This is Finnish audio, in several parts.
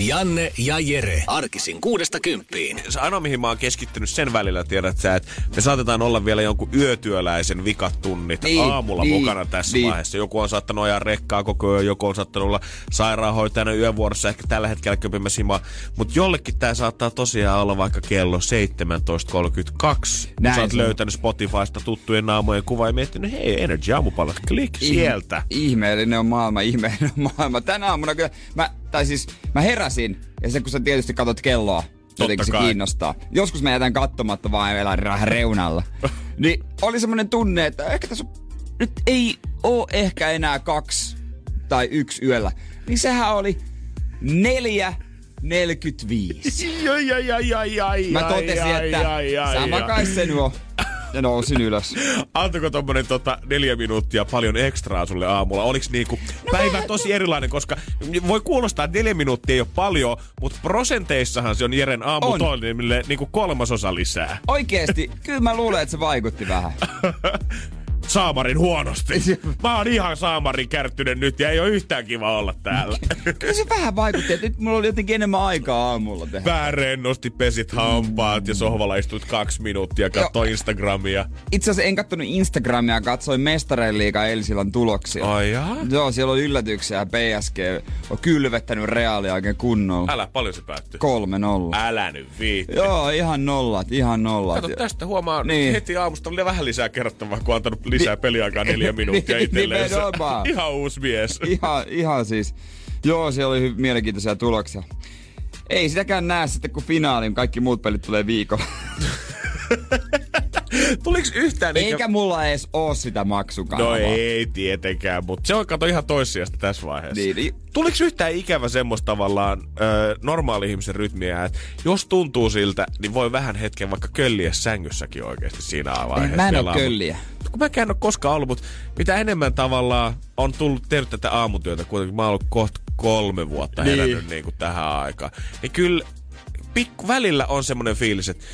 Janne ja Jere. Arkisin kuudesta kymppiin. Se ainoa, mihin mä oon keskittynyt sen välillä, tiedät sä, että me saatetaan olla vielä jonkun yötyöläisen vikat tunnit Niin, aamulla niin, mukana tässä niin. vaiheessa. Joku on saattanut ajaa rekkaa koko yön, joku on saattanut olla sairaanhoitajana yövuorossa, ehkä tällä hetkellä köpimässä himaa. Mutta jollekin tämä saattaa tosiaan olla vaikka kello 17.32. Näin Sä oot löytänyt Spotifysta tuttujen aamujen kuva ja miettinyt, hei, Energy aamupalot, klik sieltä. Ihmeellinen on maailma, ihmeellinen on maailma. Tänä aamuna kyllä, mä, tai siis mä heräsin, ja se kun sä tietysti katsot kelloa, jotenkin se kai. kiinnostaa. Joskus mä jätän katsomatta vaan elän vähän reunalla. niin oli semmonen tunne, että ehkä tässä on, nyt ei oo ehkä enää kaksi tai yksi yöllä. Niin sehän oli neljä 45. Ai, ai, ai, ai, ai, Mä totesin, ai, että ai, ai, sama ai. kai se nuo. Ja nousin ylös. Antoiko tommonen tota neljä minuuttia paljon ekstraa sulle aamulla? Oliks niinku päivä tosi erilainen, koska voi kuulostaa, että neljä minuuttia ei ole paljon, mutta prosenteissahan se on Jeren aamutoimille niinku kolmasosa lisää. Oikeesti, kyllä mä luulen, että se vaikutti vähän. Saamarin huonosti. Mä oon ihan saamarin kärttynen nyt ja ei ole yhtään kiva olla täällä. Kyllä se vähän vaikutti, että nyt mulla oli jotenkin enemmän aikaa aamulla tehdä. Vähän rennosti pesit hampaat ja sohvalla istuit kaksi minuuttia, katsoi Instagramia. Itse asiassa en kattonut Instagramia, katsoin Mestareen liiga eilisillan tuloksia. Ai jaa? Joo, siellä on yllätyksiä. PSG on kylvettänyt Realia oikein kunnolla. Älä, paljon se päättyi. 3-0. Älä nyt viitti. Joo, ihan nollat, ihan nollat. Kato tästä huomaa Niin. heti aamusta oli vähän lisää kerrottavaa, kun antanut lisää peliaikaa neljä minuuttia Niin, itselleen. Ihan uusi mies. Ihan, ihan siis. Joo, siellä oli mielenkiintoisia tuloksia. Ei sitäkään näe sitten, kun finaalin kaikki muut pelit tulee viikolla. Tuliks yhtään Eikä mulla edes oo sitä maksukanavaa. No ei tietenkään, mutta se on kato ihan toissijasta tässä vaiheessa. Niin, niin. Tuliko yhtään ikävä semmoista tavallaan ö, normaali ihmisen rytmiä, että jos tuntuu siltä, niin voi vähän hetken vaikka kölliä sängyssäkin oikeasti siinä vaiheessa. Mä en oo kölliä. Kun mäkään en ole koskaan ollut, mutta mitä enemmän tavallaan on tullut tehnyt tätä aamutyötä, kuitenkin mä oon ollut kohta kolme vuotta Niin. herännyt niin kuin tähän aikaan, niin kyllä pikku välillä on semmoinen fiilis, että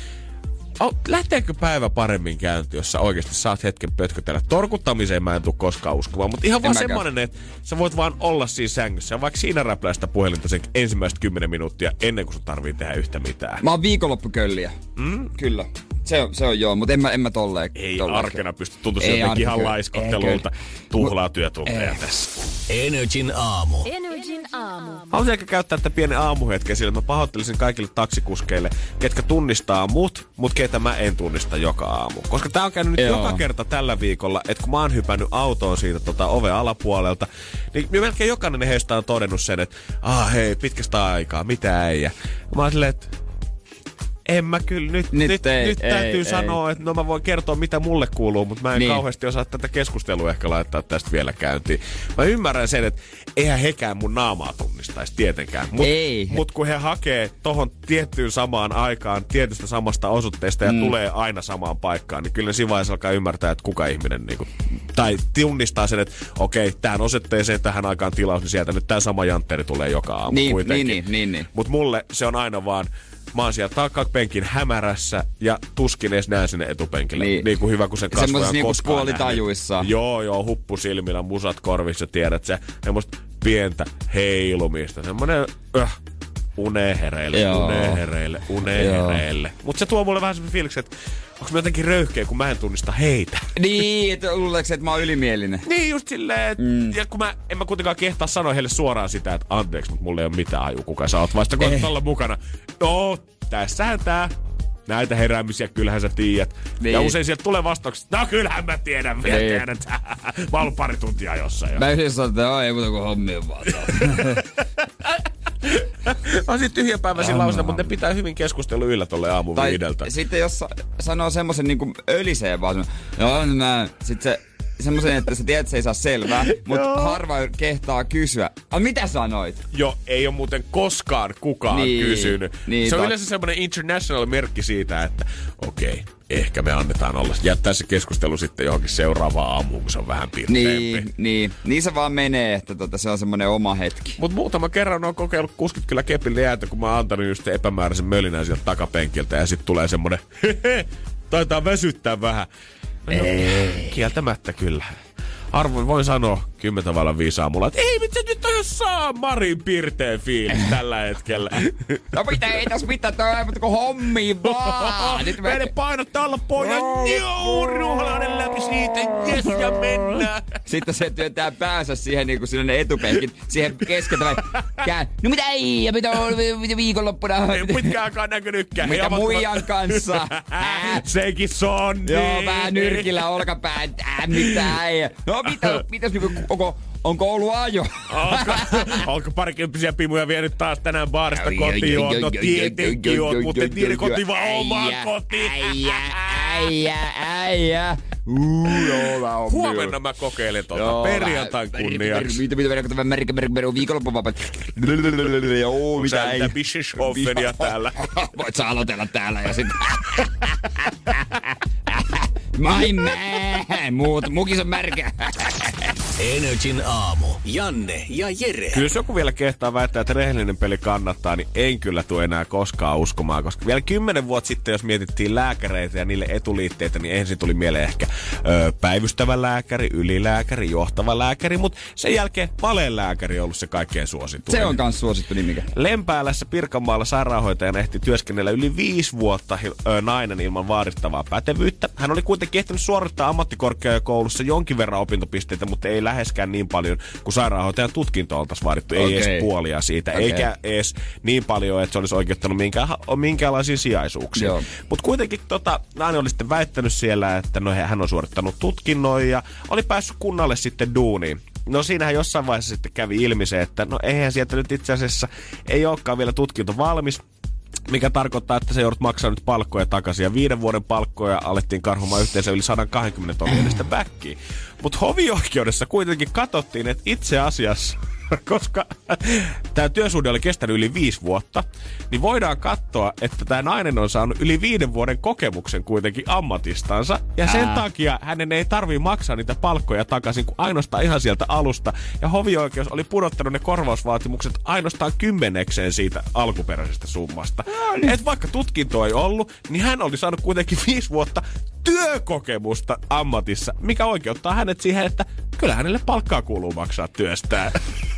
lähteekö päivä paremmin käyntiin, jos sä oikeasti saat hetken pötkötellä? Torkuttamiseen mä en tule koskaan uskomaan, mutta ihan En vaan semmonen, että sä voit vaan olla siinä sängyssä. Ja vaikka siinä räplää sitä puhelinta sen ensimmäiset 10 minuuttia ennen kuin sun tarvii tehdä yhtä mitään. Mä oon viikonloppukölliä. Mm? Kyllä. Se on, se on joo, mutta en mä, en mä tolleen. Ei tolleen arkena pysty, tuntuu Ei jotenkin ihan laiskottelulta. Ei Tuhlaa työtunteja tässä. Energin aamu. Energin aamu. Haluaisin ehkä käyttää tätä pienen aamuhetken, sillä mä pahoittelisin kaikille taksikuskeille, ketkä tunnistaa mut, mut ketä mä en tunnista joka aamu. Koska tää on käynyt nyt joka kerta tällä viikolla, että kun mä oon hypännyt autoon siitä tota, oven alapuolelta, niin melkein jokainen heistä on todennut sen, että ah hei, pitkästä aikaa, mitä ei. Ja mä oon silleen, että en mä kyllä, nyt, Nyt nyt, ei, nyt ei, täytyy ei. sanoa, että no mä voin kertoa mitä mulle kuuluu, mutta mä en Niin. niin. kauheasti osaa tätä keskustelua ehkä laittaa tästä vielä käyntiin. Mä ymmärrän sen, että eihän hekään mun naamaa tunnistaisi tietenkään. Mut, Ei. Mut kun he hakee tohon tiettyyn samaan aikaan tietystä samasta osoitteesta ja mm. tulee aina samaan paikkaan, niin kyllä siinä vaiheessa alkaa ymmärtää, että kuka ihminen niinku, tai tunnistaa sen, että okei, tähän osoitteeseen tähän aikaan tilaus, niin sieltä nyt tämä sama jantteri tulee joka aamu Niin, kuitenkin. niin, niin, niin, niin. Mut mulle se on aina vaan, mä oon siellä takapenkin hämärässä ja tuskin edes näen sinne etupenkille. Niin. Niin, kuin hyvä kuin sen kasvoja niinku koskaan puolitajuissaan. nähnyt. Joo, joo, huppu silmillä, musat korvissa, tiedät sä. Semmoista pientä heilumista. Semmoinen, öh, unehereille, Joo. unehereille, unehereille. Mutta se tuo mulle vähän semmoinen fiilis, että onko mä jotenkin röyhkeä, kun mä en tunnista heitä. Niin, että luuleeko, että mä oon ylimielinen? Niin just silleen, että mm. ja kun mä en mä kuitenkaan kehtaa sanoa heille suoraan sitä, että anteeksi, mutta mulla ei ole mitään aju, kuka sä oot, vasta kun olla mukana. No, tässähän tää. Näitä heräämisiä kyllähän sä tiedät. Niin. Ja usein sieltä tulee vastaukset, no kyllähän mä tiedän, vielä Niin. tiedän. Mä oon ollut pari tuntia jossain jo. Mä yhdessä sanon, että "Aa, ei muuta kuin hommia vaan. On sit tyhjäpäiväisiä lauseita, mutta ne pitää hyvin keskustelu yllä tolle aamu tai viideltä. sitten jos sa- sanoo semmoisen niinku öliseen vaan, joo, mä, sit se semmoisen, että sä tiedät, että se ei saa selvää, mutta Joo. harva kehtaa kysyä. A, mitä sanoit? Jo, ei ole muuten koskaan kukaan Niin, kysynyt. niin, se on totta. yleensä semmoinen international merkki siitä, että okei, okay, ehkä me annetaan olla. Jättää se keskustelu sitten johonkin seuraavaan aamuun, kun se on vähän pirteempi. Niin, niin. Niin se vaan menee, että tota, se on semmoinen oma hetki. Mutta muutama kerran on kokeillut 60 kyllä kepille jäätä, kun mä oon antanut just epämääräisen mölinän sieltä takapenkiltä ja sitten tulee semmonen, hehe, taitaa väsyttää vähän. Ei. Kieltämättä kyllä. Arvoin voin sanoa kymmentä vallan viisi aamulla, että ei mitä nyt on ihan saa Marin pirteen fiilis tällä hetkellä. No mitä, ei tässä mitään, toi mutta kun hommi vaan. Nyt mä... Meidän painottaa olla pojan, joo, ruoholainen läpi siitä, jes ja mennään. Sitten se työntää päänsä siihen niin kuin sinne etupenkin, siihen keskeltä. vai Kää. No mitä ei, ja mitä on mitä viikonloppuna? Ei pitkään aikaan näkynytkään. Mitä muijan kanssa? Ää. Sekin se on Joo, vähän nyrkillä olkapää. Ää, mitä ei. No mitä, mitäs niinku, onko, onko ollut ajo? Onko, onko parikymppisiä pimuja vienyt taas tänään baarista kotiin? no tietenkin oot, mutta ai, tiedä ai, kotiin vaan ai, kotiin. Äijä, äijä, äijä. Uu, joo, Huomenna mä kokeilen tuota perjantain kunniaksi. Mitä, mitä, mitä, mitä, merkki, merkki, merkki, viikonloppu vapaa. Joo, Sä mitä ei. mitä Bischofenia täällä. Voit sä aloitella täällä ja sit... My man! Muut, mukis on märkä. Energin aamu. Janne ja Jere. Kyllä jos joku vielä kehtaa väittää, että rehellinen peli kannattaa, niin en kyllä tule enää koskaan uskomaan, koska vielä kymmenen vuotta sitten, jos mietittiin lääkäreitä ja niille etuliitteitä, niin ensin tuli mieleen ehkä ö, päivystävä lääkäri, ylilääkäri, johtava lääkäri, mutta sen jälkeen valelääkäri on ollut se kaikkein suosittu. Se on kans suosittu nimikä. Lempäälässä Pirkanmaalla sairaanhoitajana ehti työskennellä yli viisi vuotta ö, nainen ilman vaadittavaa pätevyyttä. Hän oli kuitenkin ehtinyt suorittaa ammattikorkeakoulussa jonkin verran opintopisteitä, mutta ei läheskään niin paljon kuin sairaanhoitajan tutkinto oltaisiin vaadittu. Ei Okei. edes puolia siitä, Okei. eikä edes niin paljon, että se olisi oikeuttanut minkään, minkäänlaisiin sijaisuuksiin. Joo. Mutta kuitenkin tota, nainen oli sitten väittänyt siellä, että no, hän on suorittanut tutkinnon ja oli päässyt kunnalle sitten duuniin. No siinähän jossain vaiheessa sitten kävi ilmi se, että no eihän sieltä nyt itse asiassa ei olekaan vielä tutkinto valmis, mikä tarkoittaa, että se joudut maksaa nyt palkkoja takaisin. Ja viiden vuoden palkkoja alettiin karhumaan yhteensä yli 120 tonnia edestä backiin. Mutta hovioikeudessa kuitenkin katsottiin, että itse asiassa, koska tämä työsuhde oli kestänyt yli viisi vuotta, niin voidaan katsoa, että tämä nainen on saanut yli viiden vuoden kokemuksen kuitenkin ammatistansa. Ja sen Ää. takia hänen ei tarvii maksaa niitä palkkoja takaisin, kuin ainoastaan ihan sieltä alusta. Ja hovioikeus oli pudottanut ne korvausvaatimukset ainoastaan kymmenekseen siitä alkuperäisestä summasta. Et vaikka tutkinto ei ollut, niin hän oli saanut kuitenkin viisi vuotta työkokemusta ammatissa, mikä oikeuttaa hänet siihen, että kyllä hänelle palkkaa kuuluu maksaa työstään.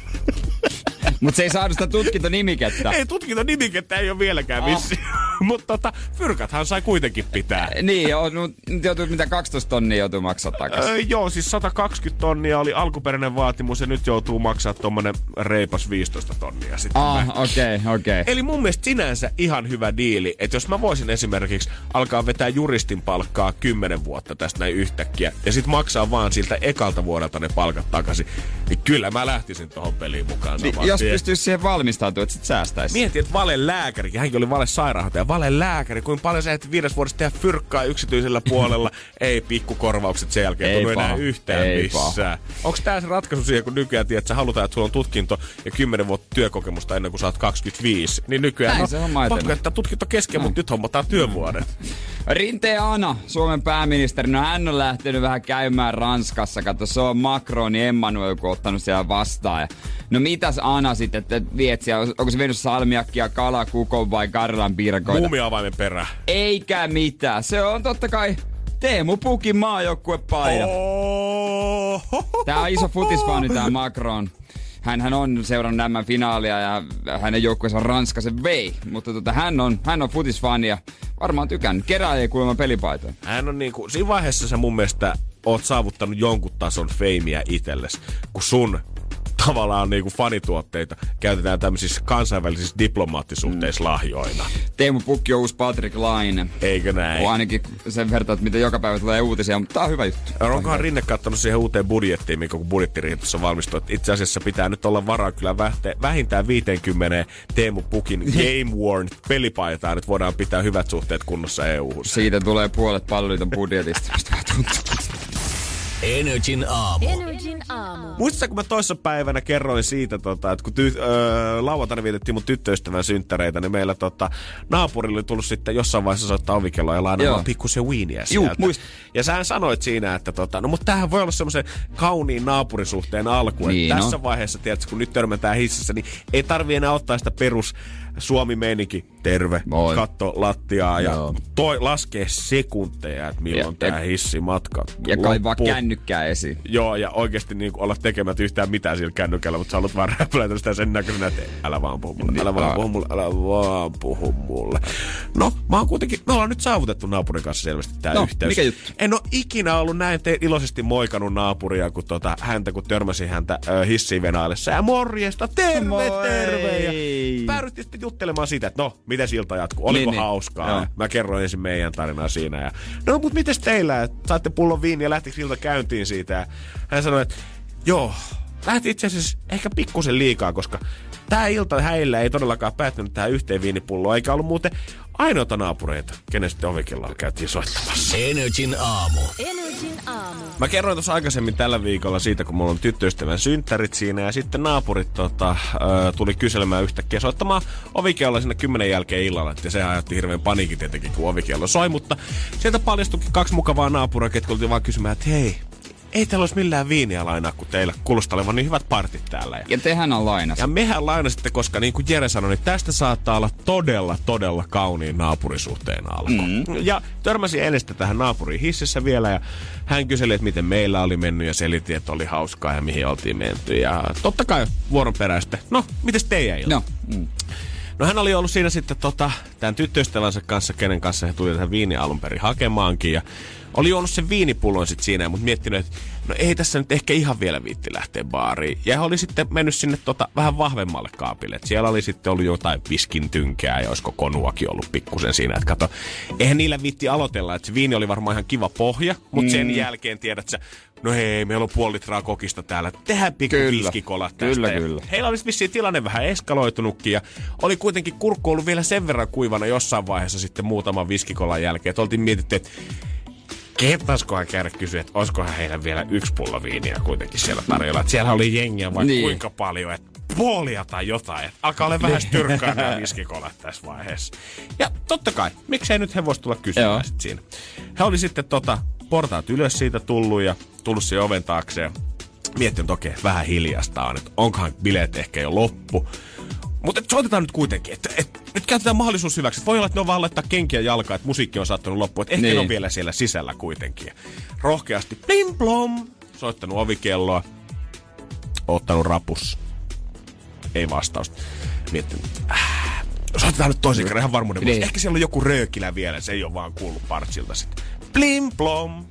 Mut se ei saanut sitä tutkintonimikettä. ei tutkinto nimikettä ei ole vieläkään Ah. vissi. Mutta tota, fyrkathan sai kuitenkin pitää. Niin, joo, no, nyt joutuu mitä 12 tonnia joutuu maksaa takaisin. Öö, joo, siis 120 tonnia oli alkuperäinen vaatimus ja nyt joutuu maksaa tommonen reipas 15 tonnia sitten. Ah, okei, okay, okei. Okay. Eli mun mielestä sinänsä ihan hyvä diili, että jos mä voisin esimerkiksi alkaa vetää juristin palkkaa 10 vuotta tästä näin yhtäkkiä ja sit maksaa vaan siltä ekalta vuodelta ne palkat takaisin, niin kyllä mä lähtisin tohon peliin mukaan Niin, jos tien. pystyisi siihen valmistautumaan, että sit säästäisi. Mieti, että vale lääkäri, hänkin oli vale sairaanhoitaja, vale lääkäri, kuinka paljon sä ehtit viides vuodessa tehdä fyrkkaa yksityisellä puolella, ei pikkukorvaukset sen jälkeen Ei tullut enää paha, yhtään ei missään. Onko tämä se ratkaisu siihen, kun nykyään tiedät, että sä halutaan, että sulla on tutkinto ja 10 vuotta työkokemusta ennen kuin sä oot 25, niin nykyään Näin no, se etenee. pakko jättää tutkinto kesken, mutta nyt hommataan työvuodet. Rinteen Ana, Suomen pääministeri, no hän on lähtenyt vähän käymään Ranskassa. Kato, se on Macron ja Emmanuel, kun on ottanut siellä vastaan. Ja, no mitäs Ana sitten, että viet siellä, onko se vienyt salmiakkia, kala, kukon vai karlan piirakoita? Muumiavaimen perä. Eikä mitään. Se on totta kai Teemu Pukin maajoukkuepaija. Oh. Tää on iso futisfani tää Macron. Hänhän on seurannut nämä finaalia ja hänen joukkueensa Ranska se vei. Mutta tota, hän on, hän on futisfani ja varmaan. Kerää ei kuulemma pelipaitoja. Hän on niinku, siinä vaiheessa sä mun mielestä oot saavuttanut jonkun tason feimiä itsellesi, kun sun tavallaan niinku fanituotteita käytetään tämmöisissä kansainvälisissä diplomaattisuhteissa lahjoina. Teemu Pukki on uusi Patrick Laine. Eikö näin? On ainakin sen verran, että mitä joka päivä tulee uutisia, mutta tää on hyvä juttu. Onkohan Rinne kattonut siihen uuteen budjettiin, mikä kun budjettiriihessä valmistuu, että itse asiassa pitää nyt olla varaa kyllä vähintään 50 Teemu Pukin Game Worn pelipaitaa, nyt voidaan pitää hyvät suhteet kunnossa EU-hun. Siitä tulee puolet palloliiton budjetista. Vähän tuntuu. Energin aamu. Energin aamu. Muistatko, kun mä toissa päivänä kerroin siitä, tota, että kun ty- öö, lauantaina vietettiin mun tyttöystävän synttäreitä, niin meillä tota, naapurille oli tullut sitten jossain vaiheessa soittaa ovikelloa ja lainaamaan pikkusen weeniä Juu, sieltä. muist- Ja sähän sanoit siinä, että tota, no mutta tämähän voi olla semmoisen kauniin naapurisuhteen alku. Niin, että no. tässä vaiheessa, tiedätkö, kun nyt törmätään hississä, niin ei tarvi enää ottaa sitä perus Suomi meininki, terve, Moi. katto lattiaa ja Joo. toi laskee sekunteja, että milloin Ja- tämä ja- hissimatka Ja kaivaa kännykkää esiin. Joo, ja oikeasti niin olla tekemättä yhtään mitään sillä kännykällä, mutta sä haluat vaan räplätä sitä sen näköisenä, että älä vaan puhu mulle, älä vaan Niin, puhu mulle, älä vaan puhu mulle. No, mä oon kuitenkin, me ollaan nyt saavutettu naapurin kanssa selvästi tää No, yhteys. mikä juttu? En oo ikinä ollut näin te- iloisesti moikannut naapuria, kun tota, häntä, kun törmäsin häntä ö, hissiin venaillessa. Ja morjesta, terve, Moi. terve. Ja päädyttiin sitten juttelemaan siitä, että no, miten siltä jatkuu, oliko Niin, niin. hauskaa. Ja Mä kerroin ensin meidän tarinaa siinä. Ja, no, mutta mites teillä? Et Saitte pullon viiniä ja lähtikö siltä käyntiin siitä? Ja hän sanoi, että joo, lähti itse asiassa ehkä pikkusen liikaa, koska tämä ilta häillä ei todellakaan päättynyt tähän yhteen viinipulloon, eikä ollut muuten ainoita naapureita, kenen sitten ovikellalla käytiin soittamassa. Energin aamu. Energin aamu. Mä kerroin tuossa aikaisemmin tällä viikolla siitä, kun mulla on tyttöystävän synttärit siinä ja sitten naapurit tota, ö, tuli kyselemään yhtäkkiä soittamaan ovikellolla sinne kymmenen jälkeen illalla. Ja se aiheutti hirveän paniikin tietenkin, kun ovikello soi, mutta sieltä paljastuikin kaksi mukavaa naapuria, ketkä oltiin vaan kysymään, että hei, ei teillä olisi millään viiniä lainaa, kun teillä kuulostaa olevan niin hyvät partit täällä. Ja Ja tehän on lainas. ja mehän lainasitte, koska niin kuin Jere sanoi, niin tästä saattaa olla todella, todella kauniin naapurisuhteen alku. Mm. Ja törmäsin sitten tähän naapuriin hississä vielä ja hän kyseli, että miten meillä oli mennyt ja selitti, että oli hauskaa ja mihin oltiin menty. Ja totta kai vuoron perään sitten, no, mites teidän ilta? No, mm. No hän oli ollut siinä sitten tota, tämän tyttöystävänsä kanssa, kenen kanssa he tuli tähän viini alun perin hakemaankin. Ja oli juonut sen viinipullon sitten siinä, mutta miettinyt, että no ei tässä nyt ehkä ihan vielä viitti lähteä baariin. Ja he oli sitten mennyt sinne tota, vähän vahvemmalle kaapille. Et siellä oli sitten ollut jotain piskin tynkää ja olisiko konuakin ollut pikkusen siinä. Että kato, eihän niillä viitti aloitella, että se viini oli varmaan ihan kiva pohja, mutta mm. sen jälkeen tiedät sä, no hei, meillä on puoli litraa kokista täällä, tehdään pikku Kyllä. tästä. Kyllä, Ja kyllä. Heillä olisi vissiin tilanne vähän eskaloitunutkin ja oli kuitenkin kurkku ollut vielä sen verran kuivana jossain vaiheessa sitten muutaman viskikolan jälkeen, että oltiin mietitty, että kehtaskohan käydä kysyä, että olisikohan heillä vielä yksi pullo viiniä kuitenkin siellä tarjolla. Että siellä oli jengiä vaikka niin. Niin. kuinka paljon, että puolia tai jotain. Että alkaa olla vähän styrkkaa nämä viskikolat tässä vaiheessa. Ja totta kai, miksei nyt he vois tulla kysymään Joo. sit siinä. He oli sitten tota, portaat ylös siitä tullut ja tullut siihen oven taakse ja miettinyt, että okei, vähän hiljasta on, että onkohan bileet ehkä jo loppu. Mutta soitetaan nyt kuitenkin, että et, nyt käytetään mahdollisuus hyväksi. Voi olla, että ne on vaan laittaa kenkiä jalkaan, että musiikki on saattanut loppuun. Että ehkä niin. Niin. ne on vielä siellä sisällä kuitenkin. Rohkeasti plim plom, soittanut ovikelloa, ottanut rapus. Ei vastausta. Miettinyt, äh, soitetaan nyt toisen kerran ihan varmuuden vuoksi. Niin. Ehkä siellä on joku röökilä vielä, se ei ole vaan kuullut partsilta sitten. Plim plom,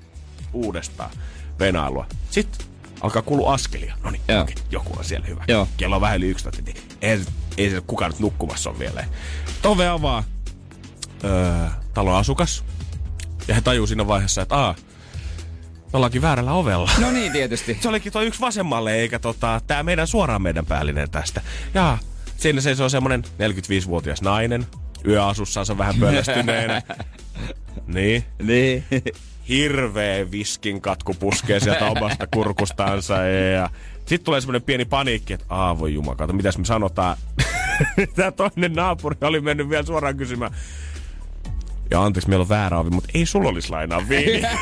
uudestaan venailua. Sitten alkaa kuulua askelia. No niin, joku on siellä hyvä. Joo. Kello on vähän yli 11. Ei, se kukaan nyt nukkumassa on vielä. Tove avaa öö, talon asukas. Ja he tajuu siinä vaiheessa, että aa, me ollaankin väärällä ovella. no niin tietysti. Se olikin tuo yksi vasemmalle, eikä tota, tää meidän suoraan meidän päällinen tästä. Ja siinä se on semmonen 45-vuotias nainen. Yöasussaansa vähän pöllöstyneenä. niin. Niin. Hirveä viskin katku puskee sieltä omasta kurkustansa. Ja sitten tulee semmonen pieni paniikki, että aa voi jumakata, mitäs me sanotaan. Tää toinen naapuri oli mennyt vielä suoraan kysymään. Ja anteeksi, meillä on väärä ovi, mutta ei sulla olisi lainaa viini.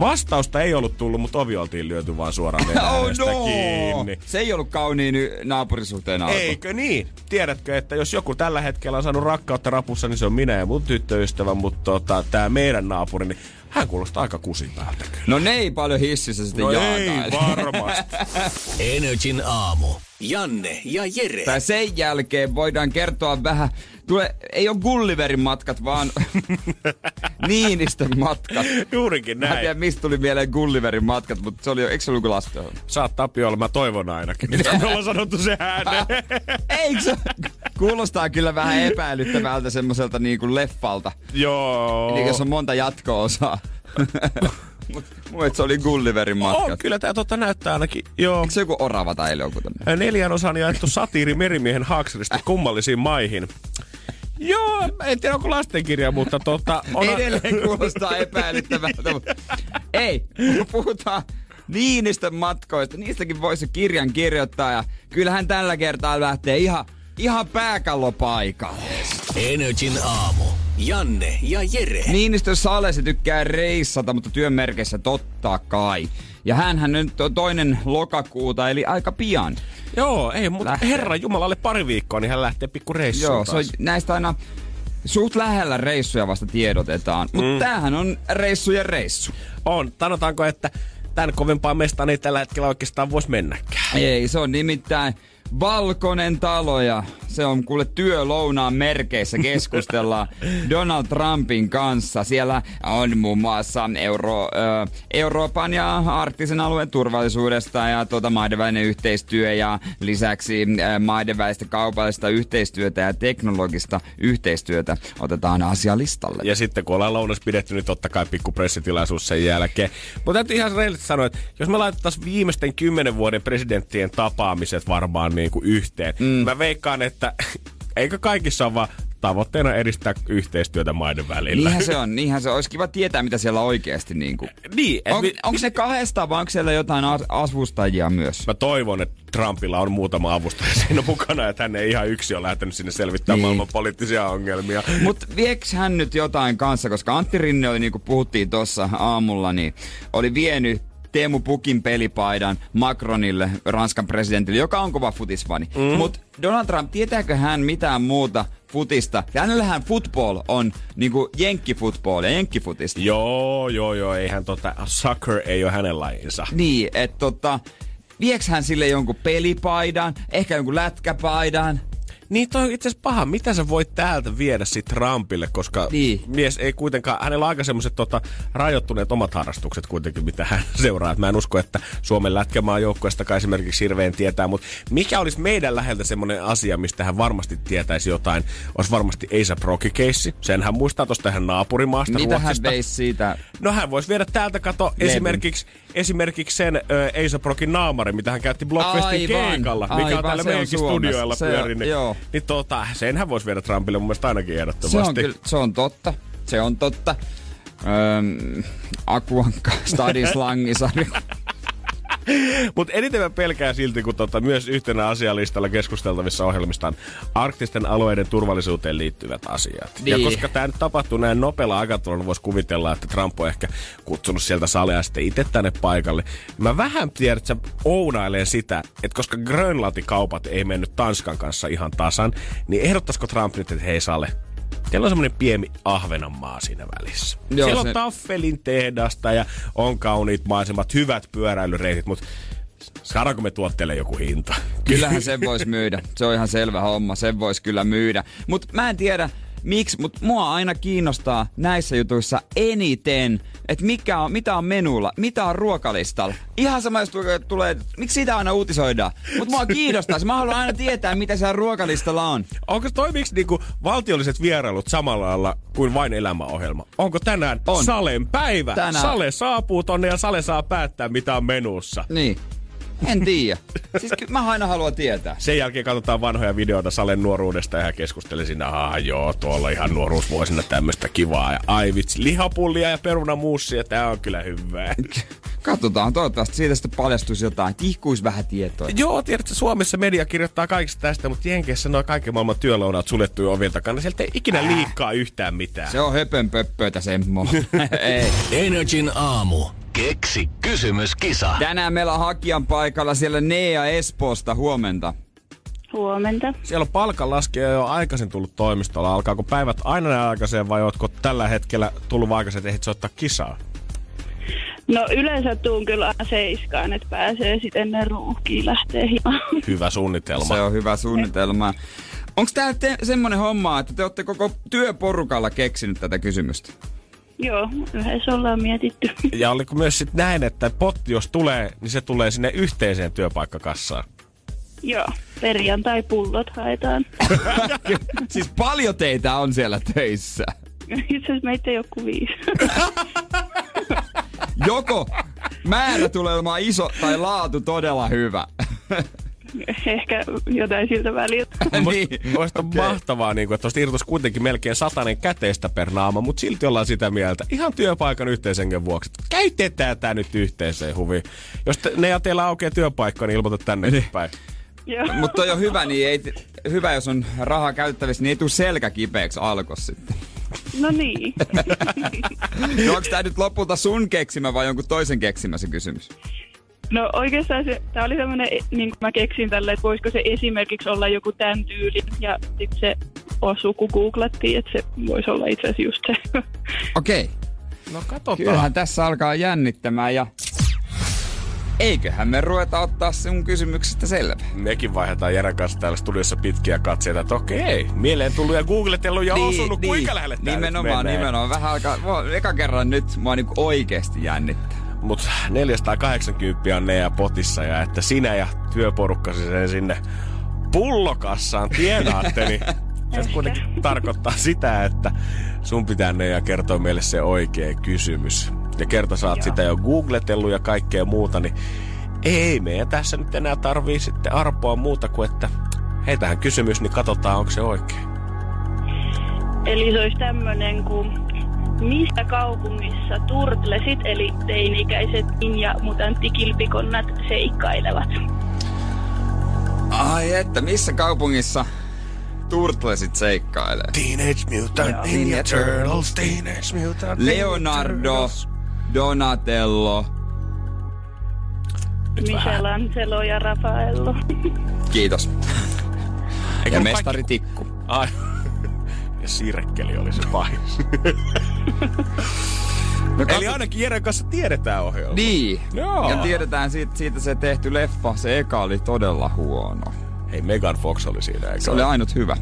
Vastausta ei ollut tullut, mutta ovi oltiin lyöty vaan suoraan Oh no! kiinni. Se ei ollut kauniin naapurisuhteen alku. Eikö niin? Tiedätkö, että jos joku tällä hetkellä on saanut rakkautta rapussa, niin se on minä ja mun tyttöystävä, mutta tota, tämä meidän naapuri, niin hän kuulostaa aika kusipäältä kyllä. No ne ei paljon hississä sitten No jaata. ei varmasti. Energin aamu. Janne ja Jere. Tai sen jälkeen voidaan kertoa vähän, tule, ei ole Gulliverin matkat, vaan Niinistön matkat. Juurikin Mä en tiedä, näin. mistä tuli mieleen Gulliverin matkat, mutta se oli jo, eikö se ollut lasten Saat olla, mä toivon ainakin. Me ollaan sanottu se ääneen. Eikö se? Kuulostaa kyllä vähän epäilyttävältä semmoiselta niin kuin leffalta. Joo. Niin jos on monta jatko-osaa. Mun se oli Gulliverin matkat. On, kyllä tää tota näyttää ainakin. Joo. Eikö se joku orava tai joku tämmönen? Neljän osan jaettu satiiri merimiehen haakselista kummallisiin maihin. Joo, en tiedä onko lastenkirja, mutta tota... On... Edelleen kuulostaa epäilyttävältä. mutta Ei, kun puhutaan Niinistön matkoista. Niistäkin voisi kirjan kirjoittaa ja kyllähän tällä kertaa lähtee ihan, ihan pääkallopaikalle. Energin aamu. Janne ja Jere. Niinistö Sale se tykkää reissata, mutta työn merkeissä totta kai. Ja hänhän nyt on toinen lokakuuta, eli aika pian. Joo, ei, mutta Lähtee. herra Jumalalle pari viikkoa, niin hän lähtee pikku reissuun Joo, se on, näistä aina suht lähellä reissuja vasta tiedotetaan. Mutta mm. tämähän on reissujen reissu. on. Sanotaanko, että tämän kovempaa mestaan ei tällä hetkellä oikeastaan voisi mennäkään. Ei, se on nimittäin Valkoinen talo ja se on kuule työlounaan merkeissä keskustellaan Donald Trumpin kanssa. Siellä on muun muassa Euro, ö, Euroopan ja arktisen alueen turvallisuudesta ja tuota maiden välinen yhteistyö ja lisäksi ö, maiden välistä kaupallista yhteistyötä ja teknologista yhteistyötä otetaan asialistalle. Ja sitten kun ollaan lounas pidetty, niin totta kai pikku pressitilaisuus sen jälkeen. Mutta täytyy ihan reilisesti sanoa, että jos me laitettaisiin viimeisten kymmenen vuoden presidenttien tapaamiset varmaan niin kuin yhteen, mm. mä veikkaan, että eikö kaikissa ole vaan tavoitteena edistää yhteistyötä maiden välillä. Niinhän se on, niinhän se on. Olisi kiva tietää, mitä siellä oikeasti niin kuin. niin, On, mi- onko ne kahdesta vai onko siellä jotain avustajia myös? Mä toivon, että Trumpilla on muutama avustaja siinä mukana, että hän ei ihan yksi ole lähtenyt sinne selvittämään niin. maailman poliittisia ongelmia. Mutta vieks hän nyt jotain kanssa, koska Antti Rinne oli, niin kuin puhuttiin tuossa aamulla, niin oli vienyt Teemu Pukin pelipaidan Macronille, Ranskan presidentille, joka on kova futisfani. Mm. Mutta Donald Trump, tietääkö hän mitään muuta futista? Hänellähän football on niinku jenkkifutball ja jenkkifutista. Joo, joo, joo, eihän tota, soccer ei ole hänen lajinsa. Niin, että tota, vieks hän sille jonkun pelipaidan, ehkä jonkun lätkäpaidan? Niin toi on itse asiassa paha. Mitä sä voit täältä viedä sit Trumpille, koska Niin. mies ei kuitenkaan, hänellä on aika semmoiset tota, rajoittuneet omat harrastukset kuitenkin, mitä hän seuraa. Et mä en usko, että Suomen lätkämaan joukkueesta esimerkiksi hirveän tietää, mutta mikä olisi meidän läheltä semmoinen asia, mistä hän varmasti tietäisi jotain, olisi varmasti Eisa Proki-keissi. Sen hän muistaa tuosta hän naapurimaasta Mitä hän Ruotsista. veisi siitä? No hän voisi viedä täältä, kato, Levyn. esimerkiksi, esimerkiksi sen ö, Eisa Prokin naamari, mitä hän käytti Blockfestin Aivan, keikalla, mikä aivan, on täällä se meidänkin studioilla Se pyörinyt. Joo. niin tota, sen hän voisi viedä Trumpille mun mielestä ainakin Se ehdottomasti. on, kyllä, se on totta. Se on totta. Öm, Akuankka, Stadin slangisarja. Mutta eniten mä pelkään silti, kun tota, myös yhtenä asialistalla keskusteltavissa ohjelmista on arktisten alueiden turvallisuuteen liittyvät asiat. Ja Niin. koska tämä nyt tapahtuu näin nopealla aikataululla, voisi kuvitella, että Trump on ehkä kutsunut sieltä salea sitten itse tänne paikalle. Mä vähän tiedän, että ounailee sitä, että koska Grönlantin kaupat ei mennyt Tanskan kanssa ihan tasan, niin ehdottaisiko Trump nyt, että hei Sale, Teillä on semmoinen pieni Ahvenanmaa siinä välissä. Joo, Joo, Siellä on se- taffelin tehdasta ja on kauniit maisemat, hyvät pyöräilyreitit, mutta saadaanko me tuotteelle joku hinta? Kyllähän sen voisi myydä. Se on ihan selvä homma. Sen voisi kyllä myydä. Mutta mä en tiedä miksi, mutta mua aina kiinnostaa näissä jutuissa eniten, että mikä on, mitä on menulla, mitä on ruokalistalla. Ihan sama, jos tulee, miksi siitä aina uutisoidaan. Mutta mua kiinnostaa. Mä haluan aina tietää, mitä siellä ruokalistalla on. Onko toimiks niinku valtiolliset vierailut samalla lailla kuin vain elämäohjelma? Onko tänään On. Salen päivä? Tänään. Sale saapuu tonne ja Sale saa päättää, mitä on menussa. Niin. En tiedä. Siis ky- mä aina haluan tietää. Sen jälkeen katsotaan vanhoja videoita Salen nuoruudesta ja hän keskusteli siinä, ah joo, tuolla ihan nuoruusvuosina tämmöistä kivaa. Ja ai vitsi, lihapullia ja perunamuussia, tää on kyllä hyvää. Katsotaan, toivottavasti siitä sitten paljastuisi jotain. Tihkuisi vähän tietoa. Joo, tiedätkö, Suomessa media kirjoittaa kaikista tästä, mutta Jenkeissä nuo kaiken maailman työlounaat suljettuja ovien takana. Sieltä ei ikinä liikkaa yhtään mitään. Se on höpön pöppöitä semmo. Ei. Energin aamu. Keksi kysymys, kisa. Tänään meillä on hakijan paikalla siellä Nea Espoosta. Huomenta. Huomenta. Siellä on palkanlaskija jo aikaisin tullut toimistolla. Alkaako päivät aina näin aikaiseen vai ootko tällä hetkellä tullut aikaisin, että ehdit soittaa kisaa? No yleensä tuun kyllä aina seiskaan, että pääsee sitten ennen ruuhkiin lähtee himaan. Hyvä suunnitelma. Se on hyvä suunnitelma. Onko tää te- semmonen homma, että te olette koko työporukalla keksinyt tätä kysymystä? Joo, yhdessä ollaan mietitty. Ja oliko myös sit näin, että potti jos tulee, niin se tulee sinne yhteiseen työpaikkakassaan? Joo, perjantai-pullot haetaan. siis paljon teitä on siellä töissä. Itse asiassa meitä ei ole kuin viisi. Joko määrä tulee olemaan iso tai laatu todella hyvä. Ehkä jotain siltä väliltä. niin. Muista on mahtavaa, niin kuin, että tuosta irtoisi kuitenkin melkein satanen käteistä per naama, mutta silti ollaan sitä mieltä, ihan työpaikan yhteisengen vuoksi, käytetään tämä nyt yhteiseen huviin. Jos te, ne ja teillä aukeaa työpaikka, niin ilmoita tänne niin. päin. Mutta toi on hyvä, niin ei, hyvä, jos on rahaa käyttävissä, niin ei tule selkä kipeäksi alkos sitten. No niin. No onko tää nyt lopulta sun keksimä vai jonkun toisen keksimä se kysymys? No oikeastaan se, tämä oli semmoinen, niin kuin mä keksin tälle, että voisiko se esimerkiksi olla joku tämän tyylin. Ja sitten se osu, kun googlattiin, että se voisi olla itse asiassa just se. Okei. No katsotaan. Kyllähän tässä alkaa jännittämään ja... Eiköhän me ruveta ottaa sun kysymyksestä selvä. Mekin vaihdetaan Jeren kanssa täällä studiossa pitkiä katseita, että okei, mieleen tullut ja googletellut ja osunut, kuinka lähelle Nimenomaan, nimenomaan. Vähän alkaa, eka kerran nyt mua niinku oikeesti jännittää. Mutta 480 on Nea potissa ja että sinä ja työporukkasi sen sinne pullokassaan tienaatte, niin se kuitenkin tarkoittaa sitä, että sun pitää Nea kertoa meille se oikea kysymys. Ja kerta saat sitä jo googletellut ja kaikkea muuta, niin ei meidän tässä nyt enää tarvii sitten arpoa muuta kuin, että heitähän kysymys, niin katsotaan, onko se oikein. Eli se olisi tämmöinen kuin Missä kaupungissa turtlesit eli teini-ikäiset ninja mutanttikilpikonnat seikkailevat? Ai että, missä kaupungissa Turtlesit seikkailee? Teenage Mutant Ninja Turtles, Teenage Mutant Leonardo, Donatello. Michelangelo ja Raffaello. Kiitos. Eikö Ja mestari kaikki- Tikku. Ai. Ja Sirkkeli oli se pahis. No, Eli ainakin Jeren kanssa tiedetään ohjelma. Niin. Joo. Ja tiedetään siitä, siitä se tehty leffa. Se eka oli todella huono. Hei, Megan Fox oli siinä, eikö Se oli ainut hyvä.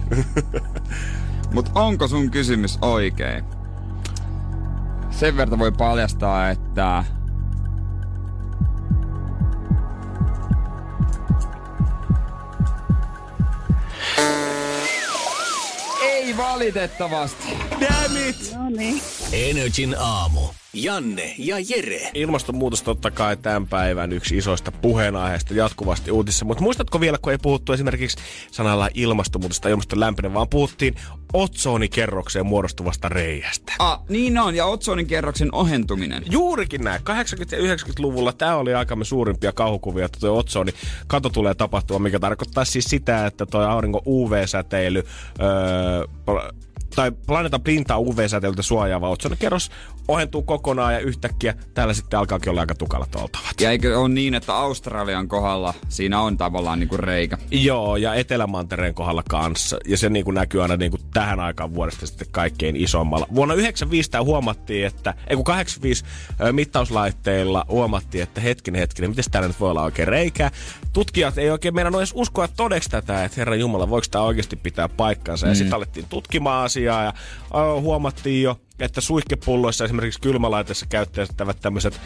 Mut onko sun kysymys oikein? Sen verran voi paljastaa, että... valitettavasti. Damn it! No niin. Energin aamu. Janne ja Jere. Ilmastonmuutos totta kai tämän päivän yksi isoista puheenaiheista jatkuvasti uutissa. Mutta muistatko vielä, kun ei puhuttu esimerkiksi sanalla ilmastonmuutos tai ilmaston lämpeneminen, vaan puhuttiin otsonikerrokseen muodostuvasta reiästä. Ah, niin on, ja Otsonin kerroksen ohentuminen. Juurikin näin. 80- ja 90-luvulla tämä oli aikamme suurimpia kauhukuvia, että tuo otsoni kato tulee tapahtua, mikä tarkoittaa siis sitä, että tuo auringon UV-säteily öö, tai planeetan pintaa UV-säteilyltä suojaava otsonikerros ohentuu kokonaan ja yhtäkkiä täällä sitten alkaakin olla aika tukalat oltavat. Ja eikö ole niin, että Australian kohdalla siinä on tavallaan niinku reikä? Joo, ja Etelämantereen kohdalla kanssa. Ja se niin kuin näkyy aina niin kuin tähän aikaan vuodesta sitten kaikkein isommalla. Vuonna 95 tämä huomattiin, että, ei kun 85 ö, mittauslaitteilla huomattiin, että hetkinen, hetkinen, miten täällä nyt voi olla oikein reikää. Tutkijat ei oikein meidän edes uskoa todeksi tätä, että herra Jumala, voiko tämä oikeasti pitää paikkansa. Ja sitten alettiin tutkimaan asiaa ja huomattiin jo, että suihkepulloissa esimerkiksi kylmälaitteessa käytettävät tämmöiset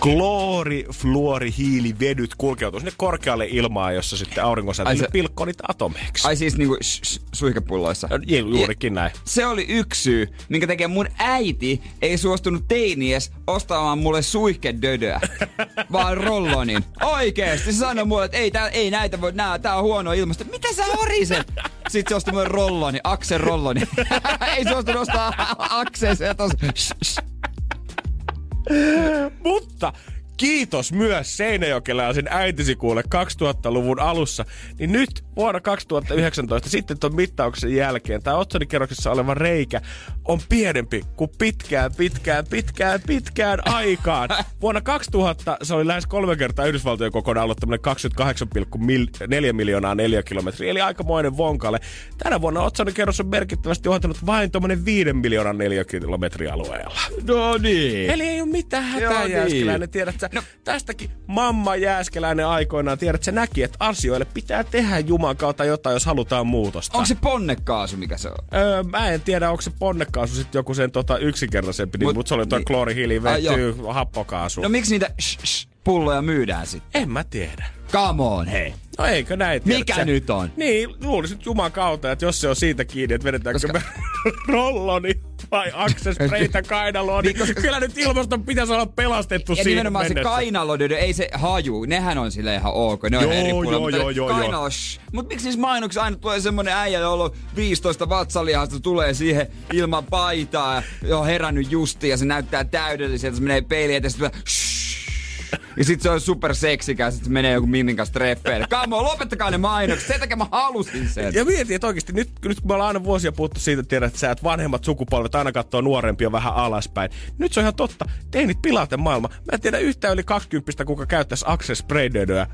kloorifluorihiilivedyt kulkeutuu sinne korkealle ilmaan, jossa sitten Ai auringonsäteily se- pilkkoo niitä atomeiksi. Ai siis niinku sh- suihkepulloissa. Ju- juurikin näin. Se oli yksi syy, minkä takia mun äiti ei suostunut teinies ostamaan mulle suihkedödöä, vaan rollonin. Oikeesti, se sanoi mulle, että ei, tää, ei näitä voi, nää, tää on huono ilmasto. Mitä sä horisen? Sitten se osti mulle rolloni, Aksen rolloni. ei suostunut ostaa Aksen, se tos, sh- sh- Mutta kiitos myös Seinäjokelaisen äitisi kuule 2000-luvun alussa. Niin nyt vuonna 2019 sitten tuon mittauksen jälkeen tämä otsonikerroksessa oleva reikä on pienempi kuin pitkään, pitkään, pitkään, pitkään aikaan. Vuonna 2000 se oli lähes kolme kertaa Yhdysvaltojen kokonaan ollut tämmöinen 28,4 miljoonaa neliökilometriä, eli aikamoinen vonkalle. Tänä vuonna otsonikerros on merkittävästi ohentunut vain tuommoinen 5 miljoonan neliökilometrin alueella. No niin. Eli ei ole mitään hätää, Joo, niin. Tiedät sä, no. tästäkin mamma Jääskeläinen aikoinaan, tiedät sä näki, että asioille pitää tehdä Juman kautta jotain, jos halutaan muutosta. Onko se ponnekaasu, mikä se on? Öö, mä en tiedä, onko se ponnekaasu sitten joku sen tota, yksinkertaisempi, niin, Mut- mutta se oli tuo niin. kloorihiili, Ai, vetty, happokaasu. No miksi niitä sh- sh- pulloja myydään sitten? en mä tiedä. Come on, hei. No eikö näin? tiedät Mikä nyt on? Niin, luulisin Juman kautta, että jos se on siitä kiinni, että vedetäänkö Koska- me rollo, niin vai aksespreitä kainaloon. Niin, koska... Kyllä nyt ilmaston pitäisi olla pelastettu ja siihen nimenomaan mennessä. se kainalodödö, ei se haju, nehän on sille ihan ok. Ne on Joo, eri puolella, joo, mutta joo, joo, kainalo, shh. Mut miksi siis mainoksissa aina tulee semmonen äijä, jolla on 15 vatsalihasta, tulee siihen ilman paitaa ja on herännyt justiin ja se näyttää täydelliseltä, se menee peiliin eteen, ja ja sit se on super seksikäs, että se menee joku Mimmin kanssa treffeille. Kamo, lopettakaa ne mainokset, sen takia mä halusin sen. Ja mietin, että oikeasti nyt, nyt kun me ollaan aina vuosia puhuttu siitä, tiedät, että sä, että vanhemmat sukupolvet aina katsoo nuorempia vähän alaspäin. Nyt se on ihan totta. Teinit pilaten maailma. Mä en tiedä yhtään yli 20 kuka käyttäisi Access Spray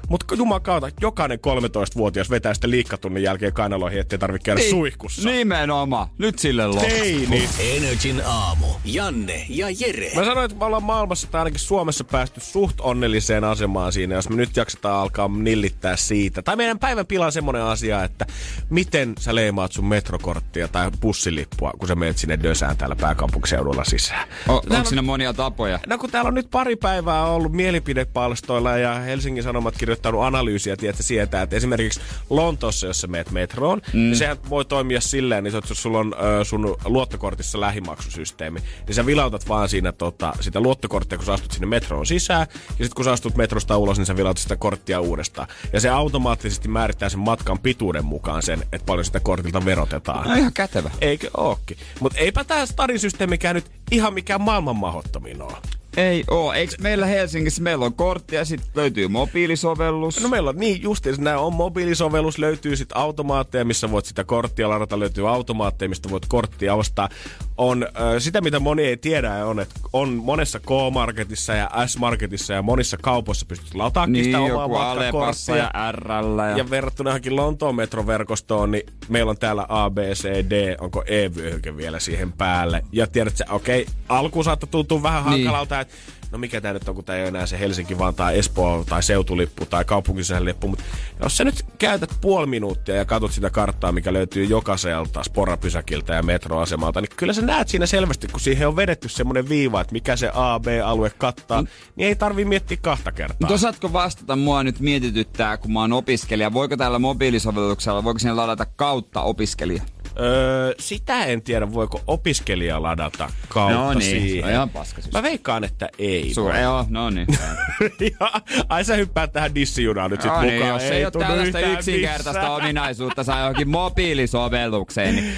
mutta juman kautta jokainen 13-vuotias vetää sitä liikkatunnin jälkeen kainaloihin, ettei tarvitse käydä Niin. suihkussa. Nimenomaan. Nyt sille loppu. Teini. Energin aamu. Janne ja Jere. Mä sanoin, että me ollaan maailmassa tai ainakin Suomessa päästy suht onnelliseen asemaan siinä, jos me nyt jaksetaan alkaa nillittää siitä. Tai meidän päivän pila on semmonen asia, että miten sä leimaat sun metrokorttia tai bussilippua, kun sä menet sinne Dösään täällä pääkaupunkiseudulla sisään. O, onko siinä monia tapoja? No kun täällä on nyt pari päivää ollut mielipidepalstoilla ja Helsingin Sanomat kirjoittanut analyysiä, tiedätkö, sieltä, että esimerkiksi Lontoossa, jos sä meet metroon, mm. niin sehän voi toimia silleen, niin jos sulla on ö, sun luottokortissa lähimaksusysteemi, niin sä vilautat vaan siinä tota, sitä luottokorttia, kun sä astut sinne metroon sisään, ja sitten kun sä astut metrosta ulos, niin sä vilautat sitä korttia uudestaan. Ja se automaattisesti määrittää sen matkan pituuden mukaan sen, että paljon sitä kortilta verotetaan. No ihan kätevä. Eikö ookin? Mutta eipä tämä Stadin systeemikään nyt ihan mikään maailman mahdottomin ole. Ei oo. Eikö meillä Helsingissä, meillä on kortti ja sitten löytyy mobiilisovellus. No meillä on niin justiinsa, nämä on mobiilisovellus, löytyy sitten automaatteja, missä voit sitä korttia ladata, löytyy automaatteja, mistä voit korttia ostaa. On äh, sitä, mitä moni ei tiedä, on, että on monessa K-Marketissa ja S-Marketissa ja monissa kaupoissa pystyt lataamaan niin, sitä omaa matkakorttia. ja RL. Ja... Ja verrattuna johonkin Lontoon metroverkostoon, niin meillä on täällä A, B, C, D, onko E-vyöhyke vielä siihen päälle. Ja tiedät okei, alkuun saattaa tuntua vähän Niin. hankalalta, että no mikä tää nyt on, kun tää ei ole enää se Helsinki, vaan tai Espoo tai seutulippu tai kaupunkisisäinen lippu. Mutta jos sä nyt käytät puoli minuuttia ja katsot sitä karttaa, mikä löytyy jokaiselta sporapysäkiltä ja metroasemalta, niin kyllä sä näet siinä selvästi, kun siihen on vedetty semmonen viiva, että mikä se A, B-alue kattaa, niin ei tarvi miettiä kahta kertaa. Mutta osaatko vastata, mua nyt mietityttää, kun mä oon opiskelija. Voiko täällä mobiilisovelluksella, voiko sinne ladata kautta opiskelija? Öö, sitä en tiedä, voiko opiskelija ladata kautta No niin, siihen. on ihan paska siis. Mä veikkaan, että ei. Suur, joo, no niin. ja, ai sä hyppäät tähän dissijunaan nyt sit No mukaan. niin, jos ei, ole tunnu tällaista yksinkertaista missään. ominaisuutta saa johonkin mobiilisovellukseen, niin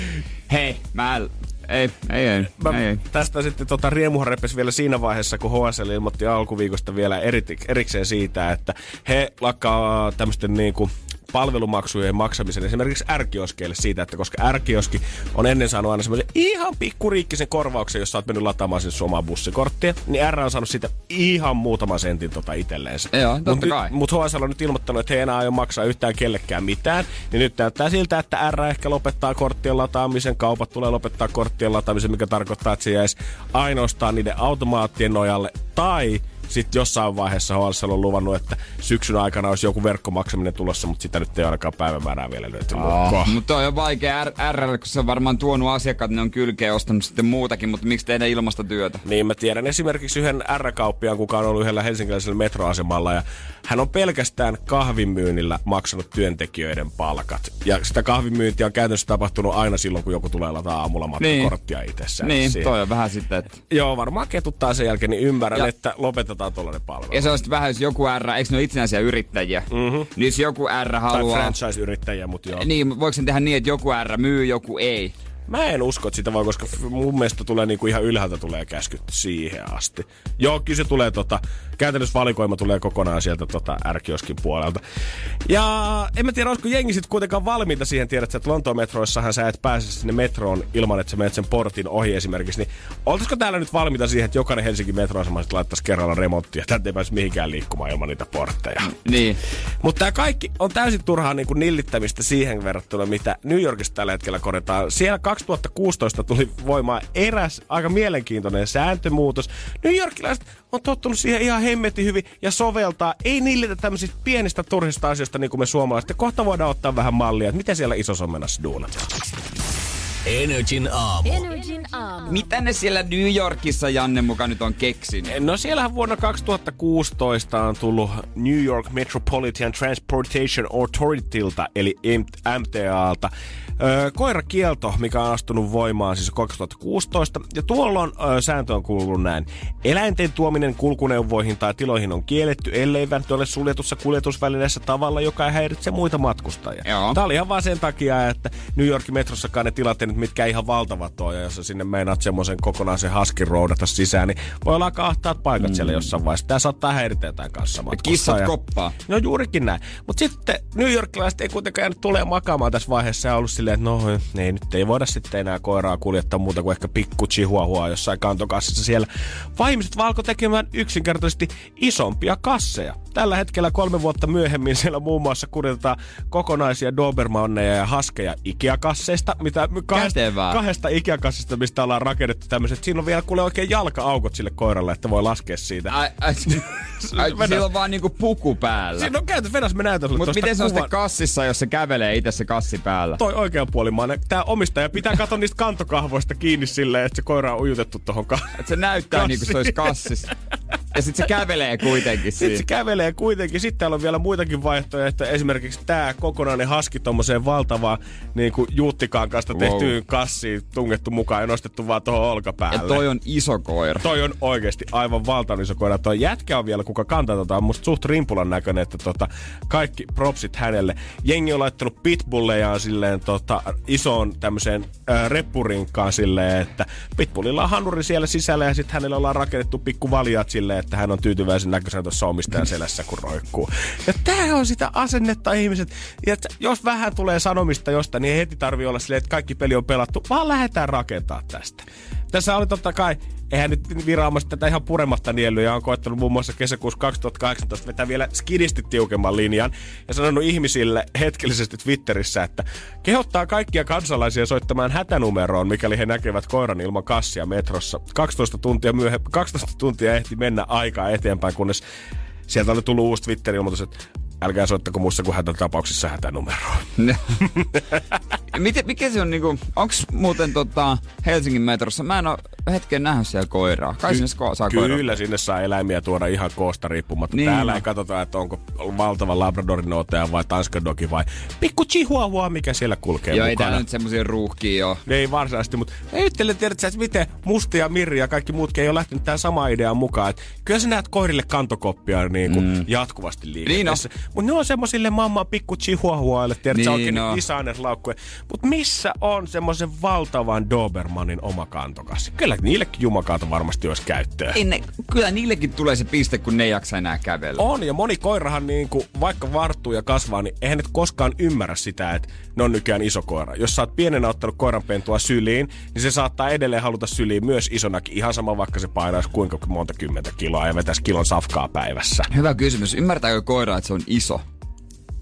hei, mä... Ei, ei, ei, Mä ei, ei. Tästä sitten tota riemuhan repesi vielä siinä vaiheessa, kun HSL ilmoitti alkuviikosta vielä eri, erikseen siitä, että he lakkaa tämmöisten niinku palvelumaksujen maksamisen esimerkiksi ärkioskeille siitä, että koska ärkioski on ennen saanut aina semmoisen ihan pikkuriikkisen korvauksen, jos sä oot mennyt lataamaan sinne sun omaa bussikorttia, niin R on saanut siitä ihan muutaman sentin tota itselleensä. Joo, totta mut kai. Nyt, mut HSL on nyt ilmoittanut, että he ei enää aio maksaa yhtään kellekään mitään, niin nyt näyttää siltä, että R ehkä lopettaa korttien lataamisen, kaupat tulee lopettaa korttien lataamisen, mikä tarkoittaa, että se jäisi ainoastaan niiden automaattien nojalle, tai sitten jossain vaiheessa HSL on luvannut, että syksyn aikana olisi joku verkkomaksaminen tulossa, mutta sitä nyt ei ainakaan päivämäärää vielä löytynyt. Oh, mutta on jo vaikea R, R, kun se on varmaan tuonut asiakkaat, ne on kylkeä ostanut sitten muutakin, mutta miksi tehdä ilmasta työtä? Niin mä tiedän esimerkiksi yhden R-kauppiaan, kuka on ollut yhdellä helsinkiläisellä metroasemalla ja hän on pelkästään kahvimyynnillä maksanut työntekijöiden palkat. Ja sitä kahvimyyntiä on käytännössä tapahtunut aina silloin, kun joku tulee lataa aamulla matkakorttia niin. itsessään. Niin, siihen. toi on vähän sitten, että... Joo, varmaan ketuttaa sen jälkeen, niin ymmärrän, ja. että lopetetaan tuollainen palvelu. Ja se on sitten vähän, jos joku R, eikö ne ole itsenäisiä yrittäjiä? Mm-hmm. Niin jos joku R tai haluaa... franchise-yrittäjiä, mutta joo. Niin, voiko sen tehdä niin, että joku R myy, joku ei? Mä en usko, että sitä voi, koska mun mielestä tulee niinku ihan ylhäältä tulee käskyt siihen asti. Joo, kyllä se tulee tota, käytännössä valikoima tulee kokonaan sieltä tota ärkioskin puolelta. Ja en mä tiedä, olisiko jengi sitten kuitenkaan valmiita siihen, tiedät, että Lontoon metroissahan sä et pääse sinne metroon ilman, että sä menet sen portin ohi esimerkiksi. Niin oltaisiko täällä nyt valmiita siihen, että jokainen Helsingin metroasema sitten laittaisi kerralla remonttia, että ei pääse mihinkään liikkumaan ilman niitä portteja. Niin. Mutta tämä kaikki on täysin turhaa niin nillittämistä siihen verrattuna, mitä New Yorkissa tällä hetkellä korjataan. Siellä 2016 tuli voimaan eräs aika mielenkiintoinen sääntömuutos. New Yorkilaiset on tottunut siihen ihan hemmetin hyvin ja soveltaa. Ei nillitä tämmöisistä pienistä turhista asioista niin kuin me suomalaiset. Ja kohta voidaan ottaa vähän mallia, että miten siellä isossa menassa duunataan. Energin aamu. Energin aamu. Mitä ne siellä New Yorkissa, Janne, mukaan nyt on keksinyt? No siellähän vuonna 2016 on tullut New York Metropolitan Transportation Autoritylta, eli MTAlta, Öö, koirakielto, mikä on astunut voimaan siis 2016. Ja tuolloin öö, sääntö on kuullut näin. Eläinten tuominen kulkuneuvoihin tai tiloihin on kielletty, ellei ole suljetussa kuljetusvälineessä tavalla, joka ei häiritse muita matkustajia. Joo. Tämä oli ihan vaan sen takia, että New Yorkin metrossakaan ne nyt mitkään ihan valtavat on, ja jos sinne meinaat semmoisen kokonaisen haskin roudata sisään, niin voi olla aika ahtaat paikat mm. siellä jossain vaiheessa. Tämä saattaa häiritä jotain kanssa Kissat koppaa. No juurikin näin. Mutta sitten New Yorkilaiset ei kuitenkaan jäänyt tulee makaamaan tässä vaiheessa ja ollut silleen, että no ei, nyt ei voida sitten enää koiraa kuljettaa muuta kuin ehkä pikku chihuahua jossain kantokassissa siellä. Vaan ihmiset valko tekemään yksinkertaisesti isompia kasseja. Tällä hetkellä kolme vuotta myöhemmin siellä muun muassa kuljetetaan kokonaisia Dobermanneja ja haskeja Ikea-kasseista, mitä kahdesta, Kätevää. kahdesta Ikea-kassista, mistä ollaan rakennettu tämmöiset. Siinä on vielä kuule oikein jalka-aukot sille koiralle, että voi laskea siitä. Ai, ai, ai, sillä on vaan niinku puku päällä. Siinä on käytössä, vedäs me näytän sulle Mutta miten se on sitten kassissa, jos se kävelee itse se kassi päällä? toi oikeanpuolimainen. Tää omistaja pitää katsoa niistä kantokahvoista kiinni silleen, että se koira on ujutettu tohon ka- Et se näyttää Kassi. niinku se olisi kassissa. Ja sit se kävelee kuitenkin Sitten se kävelee kuitenkin. Sitten täällä on vielä muitakin vaihtoehtoja, esimerkiksi tämä kokonainen haski tommoseen valtavaan niin kuin juuttikaan kanssa Wow. tehtyyn kassiin tungettu mukaan ja nostettu vaan tuohon olkapäälle. Ja toi on iso koira. Toi on oikeasti aivan valtavan iso koira. Toi jätkä on vielä, kuka kantaa tota, on musta suht rimpulan näköinen, että tota, kaikki propsit hänelle. Jengi on laittanut pitbullejaan silleen tota, isoon tämmöiseen äh, reppurinkkaan silleen, että pitbullilla on hanuri siellä sisällä ja sitten hänellä ollaan rakennettu pikku valjaat silleen, että hän on tyytyväisen näköisenä tuossa omistajan selässä, kun roikkuu. Ja tää on sitä asennetta ihmiset. Ja jos vähän tulee sanomista jostain, niin heti tarvii olla silleen, että kaikki peli on pelattu, vaan lähdetään rakentaa tästä. Tässä oli totta kai eihän nyt viraamassa tätä ihan purematta niellyt ja on koettanut muun muassa kesäkuussa 2018 vetää vielä skidisti tiukemman linjan ja sanonut ihmisille hetkellisesti Twitterissä, että kehottaa kaikkia kansalaisia soittamaan hätänumeroon, mikäli he näkevät koiran ilman kassia metrossa. 12 tuntia, myöhe, 12 tuntia ehti mennä aikaa eteenpäin, kunnes sieltä oli tullut uusi Twitter-ilmoitus, että älkää soittako muussa kuin hätätapauksissa hätänumeroon. Miten, mikä se on niinku, onks muuten tota Helsingin metrossa, mä en oo hetken nähnyt siellä koiraa. Kai sinne sko- saa koiraa. Kyllä, sinne saa eläimiä tuoda ihan koosta riippumatta. Niin. Täällä ei katsota, että onko valtava Labradorin ottaja vai Tanskan dogi vai pikku chihuahua, mikä siellä kulkee Joo, ei mukana. täällä nyt semmosia ruuhkia. Ne ei varsinaisesti, mutta mä yhtelen, tiedätkö, että miten Musti ja Mirri ja kaikki muutkin ei ole lähtenyt tähän samaan ideaan mukaan. Että kyllä sä näet koirille kantokoppia niin kuin mm. jatkuvasti liikenteessä. Niin Mutta ne on semmosille mamma pikku chihuahuaille, tiedätkö, Niin oikein no. designer-laukkuja. Mutta missä on semmoisen valtavan Dobermanin oma kantokassi? Kyllä niillekin jumakaata varmasti olisi käyttöä. Ne, kyllä niillekin tulee se piste, kun ne ei jaksa enää kävellä. On, ja moni koirahan niin kuin, vaikka varttuu ja kasvaa, niin eihän ne koskaan ymmärrä sitä, että ne on nykyään iso koira. Jos sä oot pienenä ottanut koiranpentua syliin, niin se saattaa edelleen haluta syliin myös isonakin. Ihan sama, vaikka se painaisi kuinka monta kymmentä kiloa ja vetäisi kilon safkaa päivässä. Hyvä kysymys. Ymmärtääkö koira, että se on iso?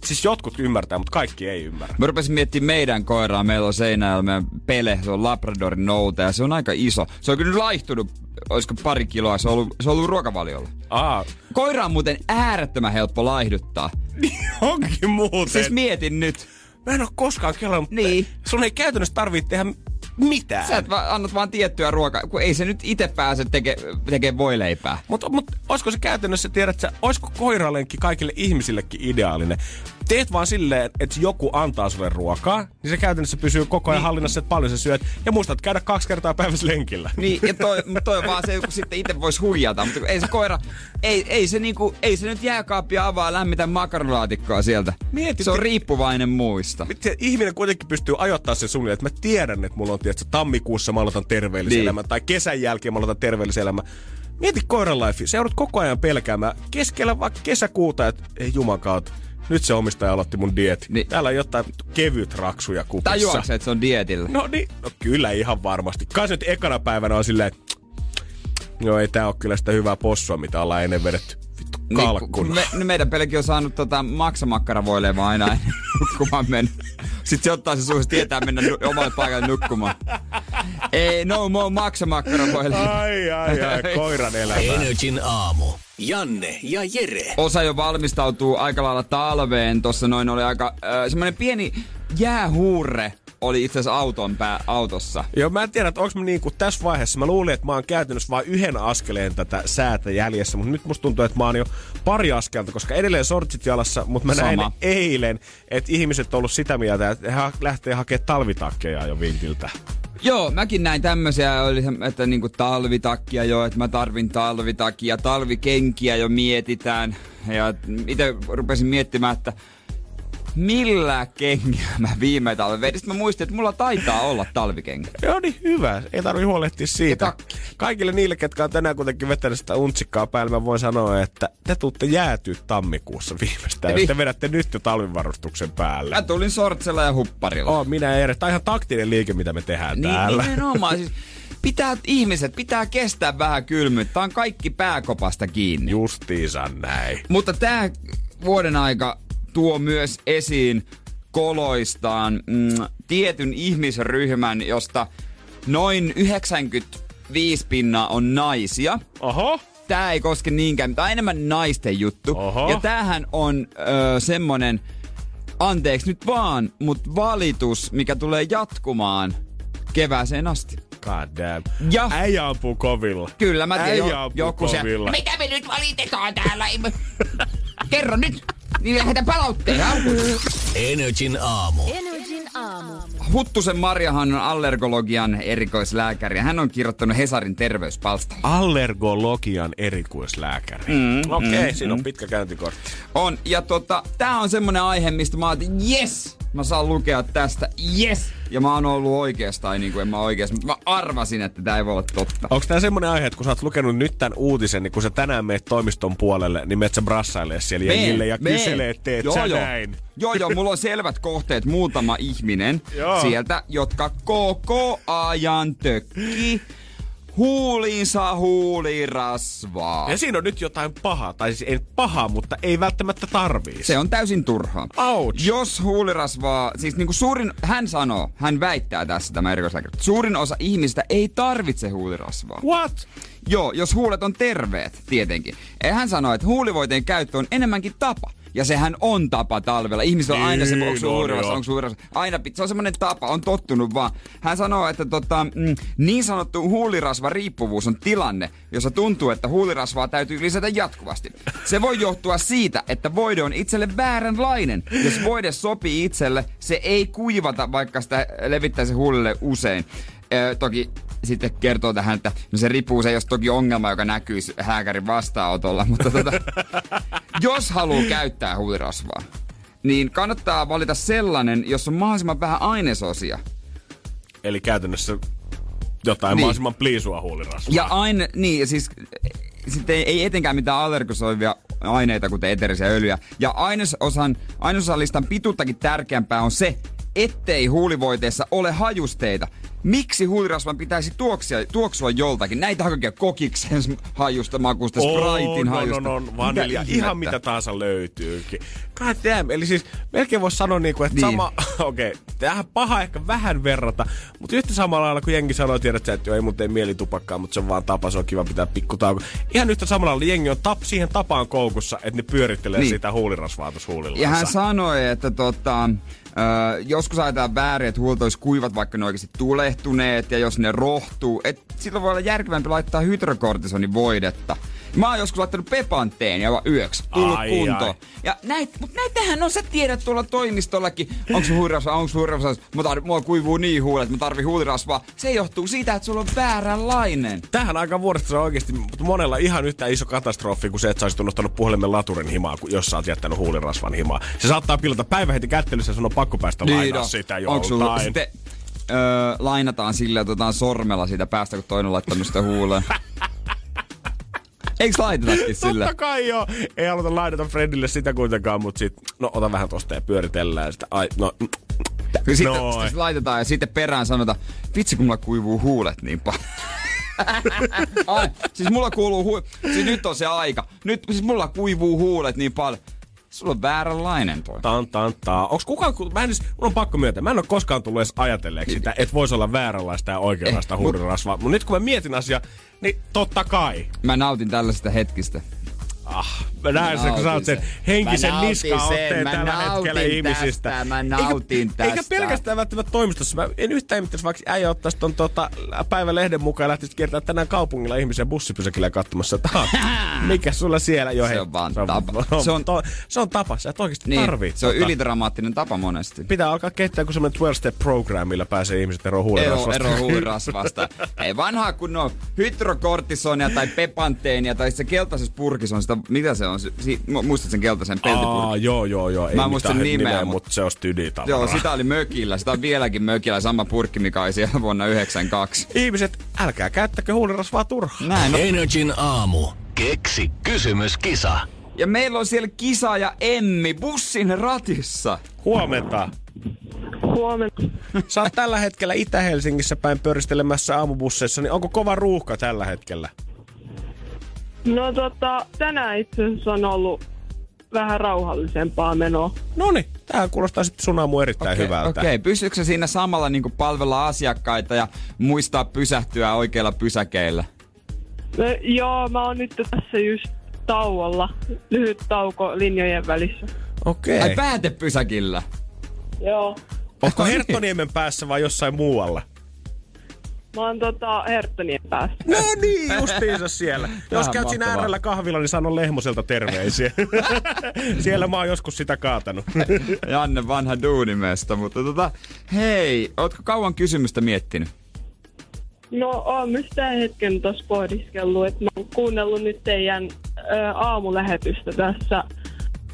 Siis jotkut ymmärtää, mutta kaikki ei ymmärrä. Mä rupesin miettimään meidän koiraa. Meillä on seinällä meidän Pele, se on Labradorin noute ja se on aika iso. Se on kyllä laihtunut, olisiko pari kiloa, se on ollut, se on ollut ruokavaliolla. Aa, Koira on muuten äärettömän helppo laihduttaa. onkin muuten. Siis mietin nyt. Mä en oo koskaan kelannut. Niin. Sun ei käytännössä tarvitse tehdä mitään. Sä et va- annat vaan tiettyä ruokaa, kun ei se nyt itse pääse teke, tekemään voileipää. Mutta mut, olisiko se käytännössä, tiedät sä, olisiko koiralenkki kaikille ihmisillekin ideaalinen? Teet vaan silleen, että joku antaa sulle ruokaa, niin se käytännössä pysyy koko ajan hallinnassa, että paljon sä syöt. Ja muistat käydä kaksi kertaa päivässä lenkillä. Niin, ja toi, toi on vaan se, kun sitten itse voisi huijata, mutta ei se koira, ei, ei, se niinku, ei se nyt jääkaappia avaa lämmitä makaronilaatikkoa sieltä. Mieti, se on riippuvainen muista. Miten ihminen kuitenkin pystyy ajoittamaan sen suunnilleen, että mä tiedän, että mulla on, tiedätkö, tammikuussa mä aloitan terveellisen Niin. elämän, tai kesän jälkeen mä aloitan terveellisen elämän. Mieti koiran life, joudut koko ajan pelkäämään keskellä vaikka kesäkuuta, että ei jumakaut, nyt se omistaja aloitti mun dieti. Niin. Niin. Täällä on jotain kevyt raksuja kupissa. Tajuatko se, että se on dietillä? No niin, no kyllä ihan varmasti. Kai se nyt ekana päivänä on silleen, että joo ei tää oo kyllä sitä hyvää possua, mitä ollaan ennen vedetty. Vittu kalkkuna. Niin, me, no meidän pelikin on saanut tota maksamakkara aina ennen nukkumaan mennä. Sitten se ottaa se suuhun, tietää mennä nu- omalle paikalle nukkumaan. Ei, no more maksamakkara Ai, ai, ai, koiran elämä. Energin aamu. Janne ja Jere. Osa jo valmistautuu aika lailla talveen. Tossa noin oli aika äh, semmoinen pieni jäähuurre oli itse asiassa auton pää, autossa. Joo, mä en tiedä, että onko mä niinku tässä vaiheessa, mä luulin, että mä oon käytännössä vain yhden askeleen tätä säätä jäljessä, mutta nyt musta tuntuu, että mä oon jo pari askelta, koska edelleen sortsit jalassa, mutta mä näin Sama. eilen, että ihmiset on ollut sitä mieltä, että he lähtee hakemaan talvitakkeja jo vintiltä. Joo, mäkin näin tämmöisiä, oli, että niinku talvitakkia jo, että mä tarvin talvitakia, talvikenkiä jo mietitään. Ja itse rupesin miettimään, että millä kengillä mä viime talven vedin. Sitten mä muistin, että mulla taitaa olla talvikenkä. Joo, niin hyvä. Ei tarvi huolehtia siitä. Kaikille niille, ketkä on tänään kuitenkin vetänyt sitä untsikkaa päälle, mä voin sanoa, että te tuutte jäätyä tammikuussa viimeistään, Eli- jos te vedätte nyt jo talvivarustuksen päälle. Mä tulin sortsella ja hupparilla. Oh, minä eri. Tämä on ihan taktinen liike, mitä me tehdään Niin, täällä. nimenomaan. Siis pitää, ihmiset, pitää kestää vähän kylmyyttä. Tää on kaikki pääkopasta kiinni. Justiinsa näin. Mutta tämä vuoden aika tuo myös esiin koloistaan mm, tietyn ihmisryhmän, josta noin 95 pinnaa on naisia. Oho. Tämä ei koske niinkään, tämä on enemmän naisten juttu. Oho. Ja tämähän on ö, semmonen, anteeksi nyt vaan, mutta valitus, mikä tulee jatkumaan kevääseen asti. God damn. Ja- Äijä ampuu kovilla. Kyllä, mä tiedän, Äijä jo, ampuu joku se, kovilla. mitä me nyt valitetaan täällä? Kerro nyt, niin lähdetään palautteen. Energin aamu. Energin aamu. Huttusen Marjahan on allergologian erikoislääkäri ja hän on kirjoittanut Hesarin terveyspalstalla. Allergologian erikoislääkäri. Mm, Okei, okay, mm, siinä on pitkä käyntikortti. On, ja tota, tää on semmonen aihe, mistä mä ajattelin, yes, mä saan lukea tästä, yes. Ja mä oon ollut oikeas, tai niinku en mä oikeas, mutta mä arvasin, että tää ei voi olla totta. Onko tämä semmoinen aihe, että kun sä oot lukenut nyt tämän uutisen, niin kun sä tänään meet toimiston puolelle, niin meet sä brassailee siellä Meen, jengille ja meen. kyselee, että teet joo, sä joo. näin. Joo, joo, mulla on selvät kohteet, muutama ihminen sieltä, jotka koko ajan tökki huuliinsa huulirasvaa. Ja siinä on nyt jotain pahaa, tai siis ei pahaa, mutta ei välttämättä tarvii. Se on täysin turhaa. Ouch. Jos huulirasvaa, siis niinku suurin, hän sanoo, hän väittää tässä tämä erikoislääkäri, suurin osa ihmistä ei tarvitse huulirasvaa. What? Joo, jos huulet on terveet, tietenkin. Hän sanoo, että huulivoiteen käyttö on enemmänkin tapa. Ja sehän on tapa talvella. Ihmisillä on aina se, Niin onko huulirasva, joo. onko se huulirasva. Aina, se on semmoinen tapa, on tottunut vaan. Hän sanoo, että tota, mm, niin sanottu huulirasva riippuvuus on tilanne, jossa tuntuu, että huulirasvaa täytyy lisätä jatkuvasti. Se voi johtua siitä, että voide on itselle vääränlainen. Jos voide sopii itselle, se ei kuivata, vaikka sitä levittäisi huulille usein. Ö, toki sitten kertoo tähän, että no se riippuu, se ole toki ongelma, joka näkyisi hääkärin vastaanotolla, mutta tota, jos haluaa käyttää huulirasvaa, niin kannattaa valita sellainen, jossa on mahdollisimman vähän ainesosia. Eli käytännössä jotain Niin. mahdollisimman pliisua huulirasvaa. Ja aine, niin, ja siis sitten ei, ei etenkään mitään allergisoivia aineita, kuten eterisiä öljyjä. Ja ainesosan, ainesosalistan pituuttakin tärkeämpää on se, ettei huulivoiteessa ole hajusteita. Miksi huulirasvan pitäisi tuoksia, tuoksua joltakin? Näitä hakee kokiksen hajusta, makusta, Spritein on, hajusta. on, on, on, vanilja. Mitä Ihan mitä tahansa löytyykin. God damn. Eli siis melkein voisi sanoa niinku, että Niin. sama, okei, okay, tähän paha ehkä vähän verrata, mutta yhtä samalla lailla kuin jengi sanoo, tiedät sä, että ei mun tee mieli tupakkaa, mutta se on vaan tapa, se on kiva pitää pikku tauko. Ihan yhtä samalla lailla jengi on tap, siihen tapaan koukussa, että ne pyörittelee Niin. sitä huulirasvaa tuossa huulillansa. Ja hän sanoi, että tota, ö, joskus ajatellaan väärin, että huulet olisi kuivat, vaikka ne oikeasti tulehtuneet, ja jos ne rohtuu, että silloin voi olla järkevämpi laittaa hydrokortisonin voidetta. Mä oon joskus laittanut pepanteen ja yöksi tullut Ai, kuntoon. ai. Ja näit, mut näitähän on, sä tiedät tuolla toimistollakin, onko se huulirasva, onko huulirasva, mä tar- mulla kuivuu niin huulet, että mä tarvin huulirasvaa. Se johtuu siitä, että sulla on vääränlainen. Tähän aikaan vuodesta se on oikeasti monella ihan yhtä iso katastrofi kuin se, että sä olisit unohtanut puhelimen laturin himaa, kun- jos sä oot jättänyt huulirasvan himaa. Se saattaa pilata päivä heti kättelyssä ja sun on pakko päästä niin lainaa no. sitä joltain. sitten öö, lainataan sillä, että otetaan sormella siitä päästä, kun toinen laittanut sitä huuleen. Eiks laitetakin sillä? Totta kai joo. Ei haluta lainata Fredille sitä kuitenkaan, mutta sit, no ota vähän tosta ja pyöritellään sitä. Ai, no, Sitten, sitten laitetaan ja sitten perään sanotaan, vitsi kun mulla kuivuu huulet niin paljon. Ai, siis mulla kuuluu hu... Siis nyt on se aika. Nyt siis mulla kuivuu huulet niin paljon. Sulla on vääränlainen toi. tan, tan, tan. Onks kukaan, ku- mä en edes, mun on pakko myöntää, mä en ole koskaan tullut edes ajatelleeksi sitä, että voisi olla vääränlaista ja oikeanlaista Eh. Mutta nyt kun mä mietin asiaa, niin totta kai. Mä nautin tällaisista hetkistä. Ah, mä näen sen, kun sä oot sen henkisen niskaotteen tällä hetkellä nautin ihmisistä. tästä, mä nautin eikä, tästä. Eikä pelkästään välttämättä toimistossa. Mä en yhtään ihmettäisi, vaikka äijä ottaisi ton tota, päivälehden mukaan ja lähtisi kiertämään tänään kaupungilla ihmisiä bussipysäkillä katsomassa, mikä sulla siellä jo Se hei, on vaan tapa. Se Se on, on- to, se on tapa, sä et oikeasti Niin, tarvii. se on tota- ylidramaattinen tapa monesti. Pitää alkaa keittää kuin semmoinen 12-step program, millä pääsee ihmiset eroon Ero, huulenrasvasta. ero huulirasvasta. Ei vanhaa kunnon hydrokortisonia tai pepanteenia tai se keltaisessa purkissa on sitä, mitä se on? Si, mu- muistat sen keltaisen peltipurkin? Aa, joo, joo, joo. Ei Mä en muista mitään sen nimeä, mutta mut- se on styditavaraa. Joo, sitä oli mökillä. Sitä on vieläkin mökillä. Sama purkki, mikä oli siellä vuonna 92. Ihmiset, älkää käyttäkö huulirasvaa turhaan. Näin. on. Energin aamu. Keksi kysymyskisa. Ja meillä on siellä kisa ja Emmi bussin ratissa. Huomenta. Huomenna. Sä oot tällä hetkellä Itä-Helsingissä päin pöristelemässä aamubusseissa, niin onko kova ruuhka tällä hetkellä? No tota, tänään itse asiassa on ollut vähän rauhallisempaa menoa. Noni, tää kuulostaa sitten sun aamu erittäin Okei, hyvältä. Okei, pystyykö se siinä samalla niin palvella asiakkaita ja muistaa pysähtyä oikeilla pysäkeillä? No, joo, mä oon nyt tässä just tauolla. Lyhyt tauko linjojen välissä. Okei. Ai päätepysäkillä? Joo. Onko Herttoniemen päässä vai jossain muualla? Mä oon tota Herttonien päässä. No niin, justiinsa siellä. Jos käyt siinä äärellä kahvilla, niin sano Lehmoselta terveisiä. siellä mä oon joskus sitä kaatanut. Janne vanha duunimesta, mutta tota, hei, ootko kauan kysymystä miettinyt? No, oon mä sitä hetken tossa pohdiskellut, että mä oon kuunnellut nyt teidän ä, aamulähetystä tässä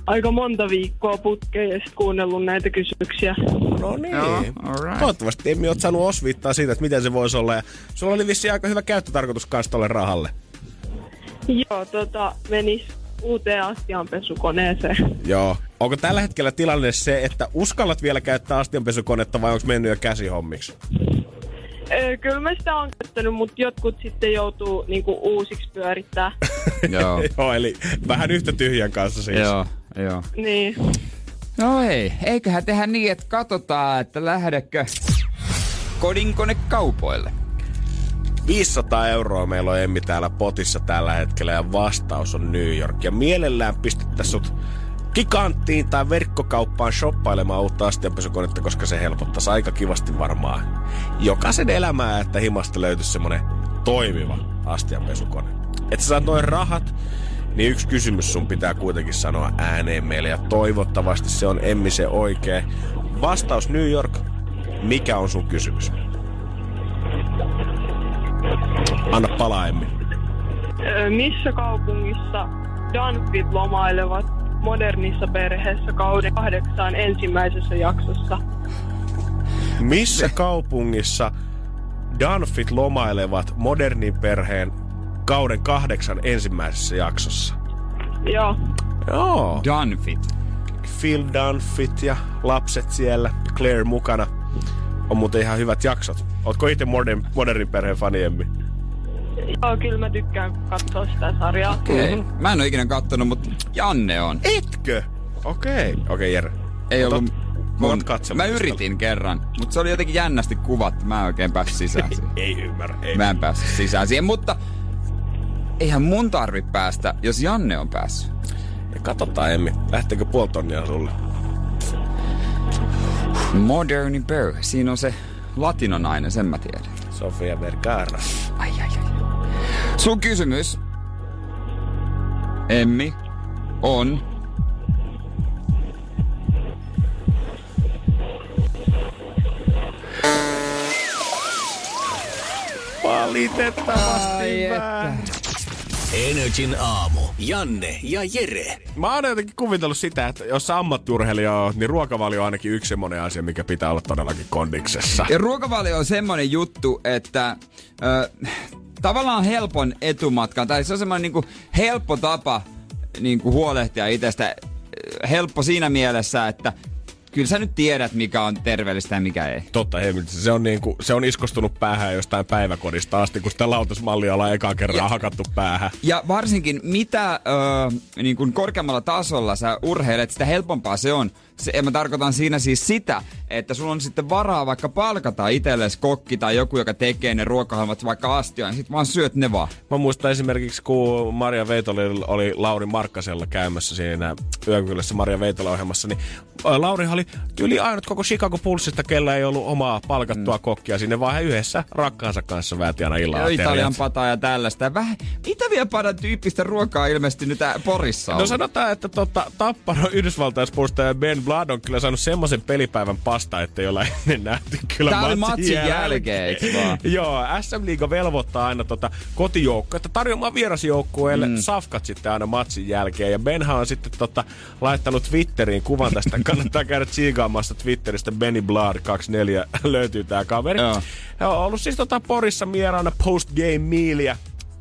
aika monta viikkoa putkeen ja sit kuunnellut näitä kysymyksiä. No niin. Joo, alright. Toivottavasti Emmi oot saanut osviittaa siitä, että miten se voisi olla. Ja sulla oli vissiin aika hyvä käyttötarkoitus kanssa tolle rahalle. Joo, tota, menis uuteen astianpesukoneeseen. Joo. Onko tällä hetkellä tilanne se, että uskallat vielä käyttää astianpesukonetta vai onko mennyt jo käsihommiksi? Kyllä mä sitä on käyttänyt, mutta jotkut sitten joutuu niinku uusiksi pyörittää. Joo. Joo, eli vähän yhtä tyhjän kanssa siis. joo, joo. niin. No hei, eiköhän tehdä niin, että katsotaan, että lähdekö kodinkone kaupoille. 500 euroa meillä on Emmi täällä potissa tällä hetkellä ja vastaus on New York. Ja mielellään pistettäisiin sut giganttiin tai verkkokauppaan shoppailemaan uutta astianpesukonetta, koska se helpottaisi aika kivasti varmaan jokaisen elämää, että himasta löytyisi semmonen toimiva astianpesukone. Että sä saat noin rahat, niin yksi kysymys sun pitää kuitenkin sanoa ääneen meille ja toivottavasti se on Emmi se oikea. Vastaus New York, mikä on sun kysymys? Anna palaa, Emmi. Missä kaupungissa Dunfit lomailevat modernissa perheessä kauden kahdeksaan ensimmäisessä jaksossa? Missä kaupungissa Dunfit lomailevat modernin perheen kauden kahdeksan ensimmäisessä jaksossa? Joo. Joo. Dunfit. Phil Dunfit ja lapset siellä, Claire mukana. On muuten ihan hyvät jaksot. Ootko itse modern, modernin perheen fani, Emmi? Joo, kyllä mä tykkään katsoa sitä sarjaa. Okei. Okay. Mä en ole ikinä kattonut, mutta Janne on. Etkö? Okei. Okay. Okei, okay, Jere. Ei Otat- ollut otat mun... Mä yritin kerran, mutta se oli jotenkin jännästi kuvattu. Mä en oikein päässyt sisään siihen. Ei ymmärrä. Ei. Mä en päässyt sisään siihen, mutta eihän mun tarvi päästä, jos Janne on päässyt. Ja Katsotaan, Emmi. Lähteekö puoli tonnia sulle? Moderni perhe. Siinä on se latinonainen, sen mä tiedän. Sofia Vergara. Ai, ai, ai. Sun kysymys, Emmi, on... Valitettavasti Ai. Energin aamu. Janne ja Jere. Mä oon jotenkin kuvitellut sitä, että jos sä ammattiurheilija oot, niin ruokavalio on ainakin yksi semmonen asia, mikä pitää olla todellakin kondiksessa. Ja ruokavalio on semmonen juttu, että ö, tavallaan helpon etumatkan, tai se on semmoinen niinku helppo tapa niinku huolehtia itsestä. Helppo siinä mielessä, että kyllä sä nyt tiedät, mikä on terveellistä ja mikä ei. Totta hemmetti, se on, niinku, se on iskostunut päähän jostain päiväkodista asti, kun sitä lautasmallia ollaan ekaa kerran Ja- hakattu päähän. Ja varsinkin mitä ö, niin kuin korkeammalla tasolla sä urheilet, sitä helpompaa se on se, mä tarkoitan siinä siis sitä, että sulla on sitten varaa vaikka palkata itsellesi kokki tai joku, joka tekee ne ruokahalmat vaikka astioon, niin sit vaan syöt ne vaan. Mä muistan esimerkiksi, kun Maria Veitola oli Lauri Markkasella käymässä siinä Yökylässä Maria Veitola-ohjelmassa, niin ä, Lauri oli yli ainut koko Chicago Pulssista, kella ei ollut omaa palkattua mm. kokkia sinne, vaan he yhdessä rakkaansa kanssa vääti aina illalla. Italian pataa ja tällaista. Vähän Italian padan tyyppistä ruokaa ilmeisesti nyt ä- Porissa on. No sanotaan, että tota, Tapparo Yhdysvaltaispuolustaja Ben Blood on kyllä saanut semmoisen pelipäivän pasta, että ei olla ennen nähty kyllä oli matsin matsin jälkeen, vaan? Joo, SM Liiga velvoittaa aina tota kotijoukkoa, tarjoamaan vierasjoukkueelle mm. safkat sitten aina matsin jälkeen. Ja Benhan on sitten tota, laittanut Twitteriin kuvan tästä. Kannattaa käydä tsiigaamassa Twitteristä. Benny Blood 24 löytyy tää kaveri. Joo. Hän on ollut siis tota Porissa vieraana post game mealia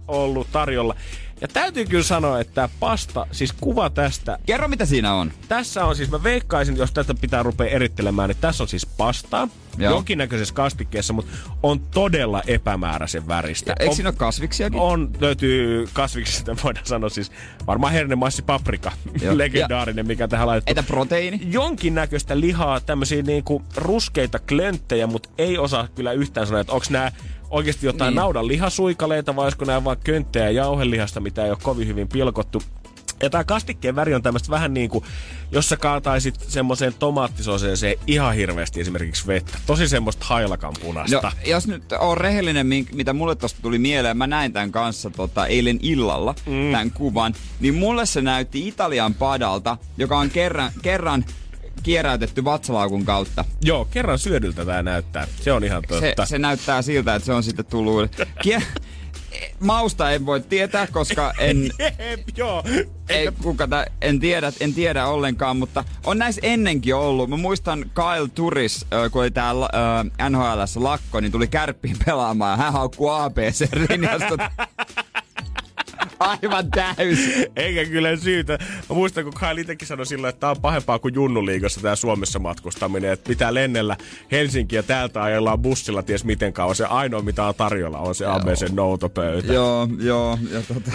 ollut tarjolla. Ja täytyy kyllä sanoa, että pasta, siis kuva tästä Kerro mitä siinä on. tässä on siis, mä veikkaisin, jos tätä pitää rupea erittelemään, niin tässä on siis pastaa. Joo. Jonkinnäköisessä kastikkeessa, mutta on todella epämääräisen väristä. Ja eikö on, siinä ole kasviksiakin? on, löytyy kasviksista, voidaan sanoa siis, varmaan hernemassi paprika, Joo. legendaarinen, mikä tähän laitettu. Entä proteiini? Jonkinnäköistä lihaa, tämmöisiä niinku ruskeita klönttejä, mutta ei osaa kyllä yhtään sanoa, että onko nämä oikeasti jotain Niin. naudan lihasuikaleita vai olisiko nämä vaan könttejä jauhelihasta, mitä ei ole kovin hyvin pilkottu. Ja tää kastikkeen väri on tämmöistä vähän niin kuin, jos sä kaataisit semmoiseen tomaattisoseeseen ihan hirveästi esimerkiksi vettä. Tosi semmoista hailakan punaista. No, jos nyt on rehellinen, mitä mulle tosta tuli mieleen, mä näin tämän kanssa tota, eilen illalla, mm. tämän kuvan, niin mulle se näytti Italian padalta, joka on kerran, kerran kieräytetty vatsalaukun kautta. Joo, kerran syödyltä tää näyttää. Se on ihan Se, totta. se näyttää siltä, että se on sitten tullut... Kie- Mausta en voi tietää, koska en, joo. ei, kuka tä, en, tiedä, en tiedä ollenkaan, mutta on näissä ennenkin ollut. Mä muistan Kyle Turis, kun oli täällä ö, NHLssä lakko, niin tuli kärppiin pelaamaan ja hän haukkuu ABC linjasta. Aivan täysin. Eikä kyllä syytä. Mä muistan, kun Kyle itsekin sanoi silloin, että tää on pahempaa kuin Junnuliigassa tää Suomessa matkustaminen. Että pitää lennellä Helsinkiä täältä ajellaan bussilla ties miten kauan. Se ainoa mitä on tarjolla on se ABC noutopöytä. joo, joo. Ja tota,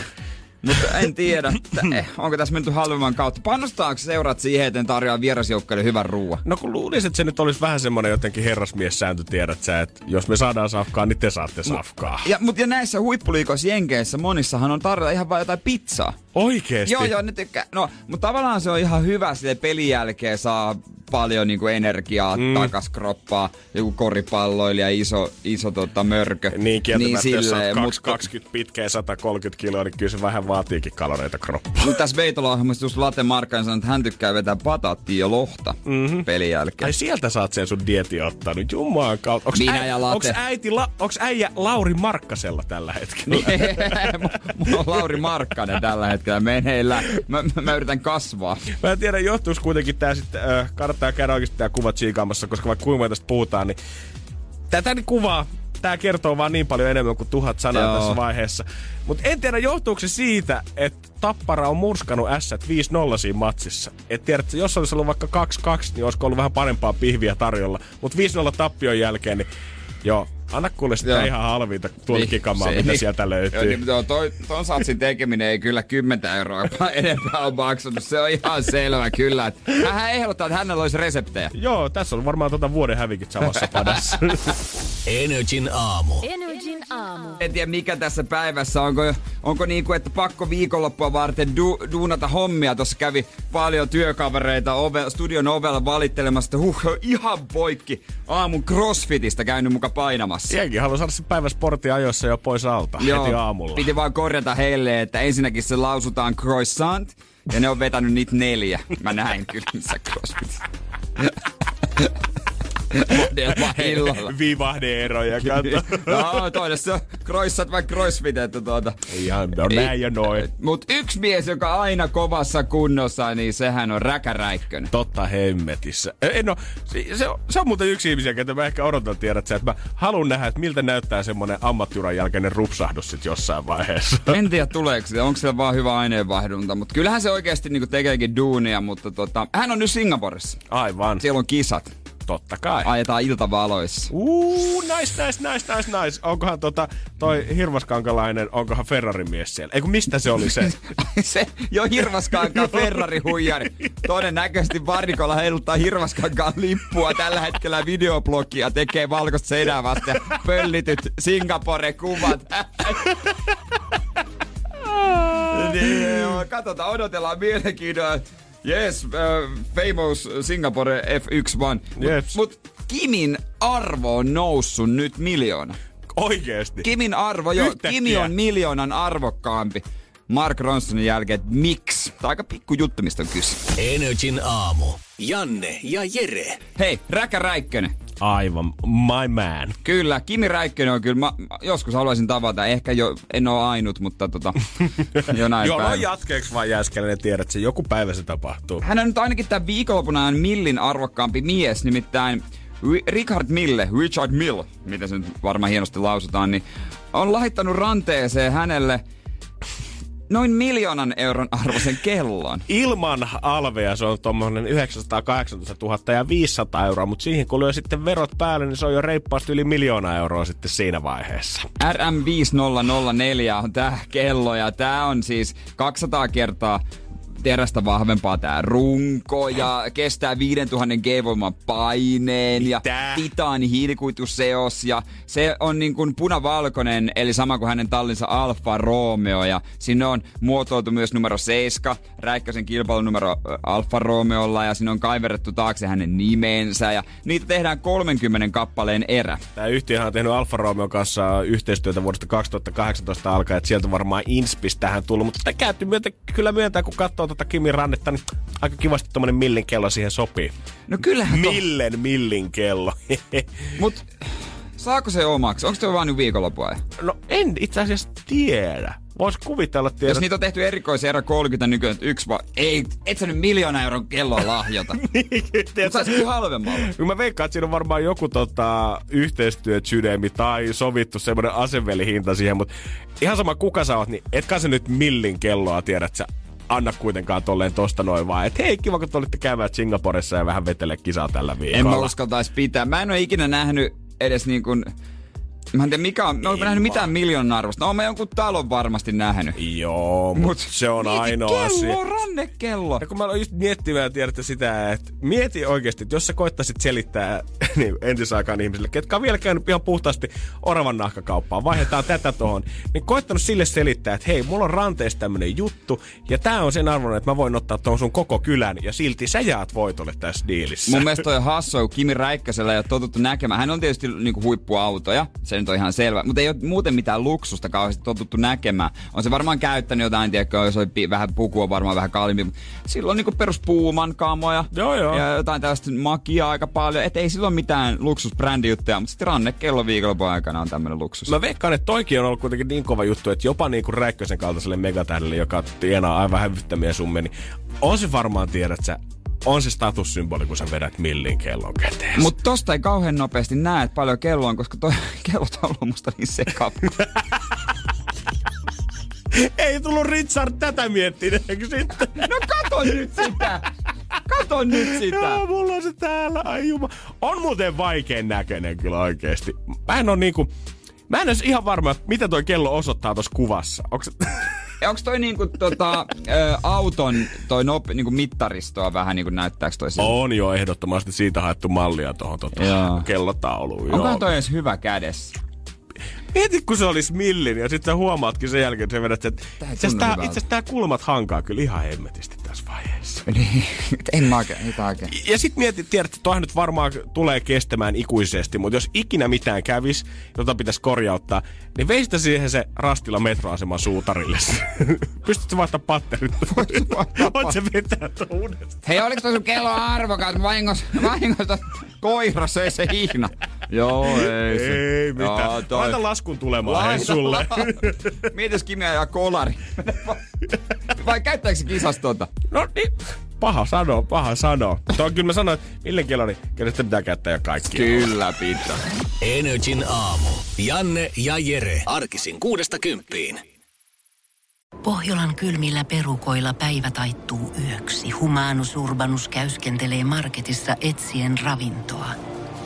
mutta en tiedä, että, eh, onko tässä menty halvemman kautta. Panostaako seurat siihen, että tarjoaa vierasjoukkoille hyvän ruoan? No kun luulisin, että se nyt olisi vähän semmonen jotenkin herrasmies-sääntö, tiedät sä, että jos me saadaan safkaa, niin te saatte safkaa. Ja, mut, ja näissä huippuliikoissa Jenkeissä monissahan on tarjolla ihan vain jotain pizzaa. Oikeesti? Joo, joo, ne tykkää. No, mutta tavallaan se on ihan hyvä, sille pelin jälkeen saa paljon niinku energiaa mm. takas kroppaa, joku koripalloilija, iso, iso tota, mörkö. Niin kieltämättä, niin, jos silleen, on mutta- 20 pitkä ja 130 kiloa, niin kyllä se vähän vaatiikin kaloreita kroppaan. Mutta tässä Veitola-ohjelmassa just Latte Markkainen sanoi, että hän tykkää vetää pataattia ja lohta mm-hmm. pelin jälkeen. Ai sieltä sä oot sen sun dietin ottanut, jumaan kautta. Onks Minä ja Late. Onks, äiti, la, onks äijä Lauri Markkasella tällä hetkellä? Mulla on Lauri Markkanen tällä hetkellä meneillä. Mä, mä, mä yritän kasvaa. Mä en tiedä, johtuus kuitenkin tää sitten, äh, kannattaa käydä oikeasti tää kuva tsiikaamassa, koska vaikka kuinka tästä puhutaan, niin tätä niin kuvaa, tää kertoo vaan niin paljon enemmän kuin tuhat sanaa Joo. tässä vaiheessa. Mutta en tiedä, johtuuko se siitä, että Tappara on murskanut S 5-0 siinä matsissa. Et tiedä, että jos olisi ollut vaikka 2-2, niin olisiko ollut vähän parempaa pihviä tarjolla. Mutta 5-0 tappion jälkeen, niin joo, anna kuule sitä Joo. ihan halvinta tulkkikamaa, Se- mitä niin. sieltä löytyy. Joo, niin, joo, toi, ton satsin tekeminen ei kyllä 10 euroa enempää ole maksanut. Se on ihan selvä kyllä. Että hän ehdottaa, että hänellä olisi reseptejä. Joo, tässä on varmaan tota vuoden hävikit samassa padassa. Energin aamu. Energin aamu. En tiedä mikä tässä päivässä, onko, onko niin kuin, että pakko viikonloppua varten du, duunata hommia. Tuossa kävi paljon työkavereita ove, studion ovella valittelemassa, että huh, ihan poikki. Aamun crossfitistä käynyt muka painamassa. Jengi haluaa saada se päivän sportin ajoissa jo pois alta heti aamulla. Piti vaan korjata heille, että ensinnäkin se lausutaan croissant, ja ne on vetänyt niitä neljä. Mä näin kyllä missä crossfit. Modella illalla. Vivahde-eroja, kato. No, toinen se on croissant vai crossfit, että tuota. Ihan, no näin ja noin. Mut yksi mies, joka aina kovassa kunnossa, niin sehän on Räkä Räikkönen. Totta hemmetissä. E, no, se, se, on, se on muuten yksi ihmisiä, ketä mä ehkä odotan tiedät sä, että mä haluan nähdä, että miltä näyttää semmonen ammattiuran jälkeinen rupsahdus sit jossain vaiheessa. En tiedä tuleeko se, onko se vaan hyvä aineenvaihdunta, mutta kyllähän se oikeasti niinku tekeekin duunia, mutta tota, hän on nyt Singaporessa. Aivan. Siellä on kisat. Totta kai. Ajetaan iltavaloissa. Uuu, nice, nice, nice, nice, nice. Onkohan tota, toi hirvaskankalainen, onkohan Ferrari-mies siellä? Eiku mistä se oli se? se jo hirvaskankaan Ferrari-huijari. Todennäköisesti varikolla heiluttaa hirvaskankaan lippua tällä hetkellä videoblogia, tekee valkoista seinää vasta ja pöllityt Singapore-kuvat. niin, katsotaan, odotellaan mielenkiinnolla. Yes, uh, famous Singapore F1 Yes. Mut, mut Kimin arvo on noussut nyt miljoona. Oikeesti. Kimin arvo, jo, Yhtäkkiä. Kimi on miljoonan arvokkaampi. Mark Ronsonin jälkeen, että miksi? Tämä on aika pikku juttu, mistä on kyse. Energin aamu. Janne ja Jere. Hei, Räkä Räikkönen. Aivan, my man. Kyllä, Kimi Räikkönen on kyllä, mä, joskus haluaisin tavata, ehkä jo, en ole ainut, mutta tota, jonain Joo, no päivänä. jatkeeksi vaan jääskeleen, tiedät, että se joku päivä se tapahtuu. Hän on nyt ainakin tämän viikonlopuna on Millin arvokkaampi mies, nimittäin Ri- Richard Mille, Richard Mill, mitä se nyt varmaan hienosti lausutaan, niin on lahittanut ranteeseen hänelle noin miljoonan euron arvoisen kellon. Ilman alveja se on tuommoinen 918 000 ja 500 euroa, mutta siihen kun lyö sitten verot päälle, niin se on jo reippaasti yli miljoona euroa sitten siinä vaiheessa. RM5004 on tää kello ja tää on siis 200 kertaa terästä vahvempaa tää runko ja kestää 5000 G-voiman paineen ja Mitä? titaani hiilikuituseos ja se on niin kuin punavalkoinen eli sama kuin hänen tallinsa Alfa Romeo ja sinne on muotoiltu myös numero 7, Räikkösen kilpailunumero Alfa Romeolla ja sinne on kaiverrettu taakse hänen nimensä ja niitä tehdään 30 kappaleen erä. Tämä yhtiöhän on tehnyt Alfa Romeo kanssa yhteistyötä vuodesta 2018 alkaen, että sieltä varmaan Inspis tähän tullut, mutta sitä käyty myöntä, kyllä myöntää, kun katsoo tuota Kimin rannetta, niin aika kivasti tuommoinen millin kello siihen sopii. No kyllähän to- Millen millin kello. Mut saako se omaksi? Onko se vaan nyt viikonloppua? no en itse asiassa tiedä. Vois kuvitella, tiedä. Jos niitä on tehty erikoisia erä 30 nykyään, yksi vaan, ei, et sä nyt miljoona euron kelloa lahjota. Mutta saisi halvemmalla. Mä veikkaan, että siinä on varmaan joku tota, yhteistyösydämi tai sovittu semmoinen asevelihinta siihen, mutta ihan sama kuka sä oot, niin etkä se nyt millin kelloa tiedät sä anna kuitenkaan tolleen tosta noin vaan, että hei kiva kun te olitte käymään Singaporessa ja vähän vetele kisaa tällä En viikolla. mä uskaltais pitää. Mä en ole ikinä nähnyt edes niin kuin... Mä en tiedä mikä on, mä oon nähnyt mitään miljoonan arvosta. No mä jonkun talon varmasti nähnyt. Joo, mutta Mut, se on ainoa kello, asia. rannekello. Ja kun mä aloin just miettimään, tiedätte sitä, että mieti oikeasti, että jos sä koittaisit selittää niin entisaikaan ihmisille, ketkä on vielä käynyt ihan puhtaasti oravan nahkakauppaan, vaihdetaan tätä tohon, niin koittanut sille selittää, että hei, mulla on ranteessa tämmönen juttu, ja tää on sen arvon, että mä voin ottaa tuon sun koko kylän, ja silti sä jaat voitolle tässä diilissä. Mun mielestä toi kun Kimi Räikkösellä ei ole totuttu näkemään. Hän on tietysti niinku huippuautoja, se nyt on ihan selvä. Mutta ei ole muuten mitään luksusta kauheasti totuttu näkemään. On se varmaan käyttänyt jotain, tiedätkö, jos oli pi- vähän pukua varmaan vähän kalliimpi. Silloin niinku perus puuman kamoja. Joo, joo. Ja jotain tällaista makia aika paljon. Et ei silloin mitään luksusbrändijuttuja, mutta sitten ranne kello viikonlopun aikana on tämmönen luksus. Mä veikkaan, että toikin on ollut kuitenkin niin kova juttu, että jopa niin kuin Räikkösen kaltaiselle megatähdelle, joka tienaa aivan hävyttömiä summia, niin on se varmaan tiedät sä, on se statussymboli, kun sä vedät millin kellon käteen. Mutta tosta ei kauhean nopeasti näe, että paljon kello on, koska toi kellot on musta niin ei tullut Richard tätä miettineeksi sitten. No kato nyt sitä! Kato nyt sitä! Joo, mulla on se täällä. Ai juma. On muuten vaikein näköinen kyllä oikeesti. Mä en oo niinku... Mä en edes ihan varma, mitä toi kello osoittaa tuossa kuvassa. Onko se... Onko toi niinku tota, ö, auton toi nope, niinku mittaristoa vähän niinku näyttääks toi siltä? On jo ehdottomasti siitä haettu mallia tuohon tota, kellotauluun. Onkohan toi edes hyvä kädessä? Mieti, kun se olisi millin ja sitten sä huomaatkin sen jälkeen, että sä vedät, että itse asiassa tää, itse tää kulmat hankaa kyllä ihan hemmetisti tässä vaiheessa. Niin, en mä oikein, mitä oikein. Ja sit mietit, tiedät, että toihan nyt varmaan tulee kestämään ikuisesti, mutta jos ikinä mitään kävis, jota pitäisi korjauttaa, niin veistä siihen se rastilla metroaseman suutarille. Pystytkö vaihtamaan patterit? Voit se vetää tuon uudestaan? Hei, oliko toi sun kello arvokas? Vahingossa, vahingossa koira söi se hihna. Joo, ei se. Ei mitään. toi- Laita laskun tulemaan hei Laita- sulle. Mieti, jos Kimi ajaa kolari. Vai käyttääkö se kisas tota? No niin, paha sanoa, paha sanoa. Tuo kyllä mä sanoin, että millen kello, niin kyllä sitä pitää käyttää jo kaikki. Kyllä pitää. Energin aamu. Janne ja Jere. Arkisin kuudesta kymppiin. Pohjolan kylmillä perukoilla päivä taittuu yöksi. Humanus Urbanus käyskentelee marketissa etsien ravintoa.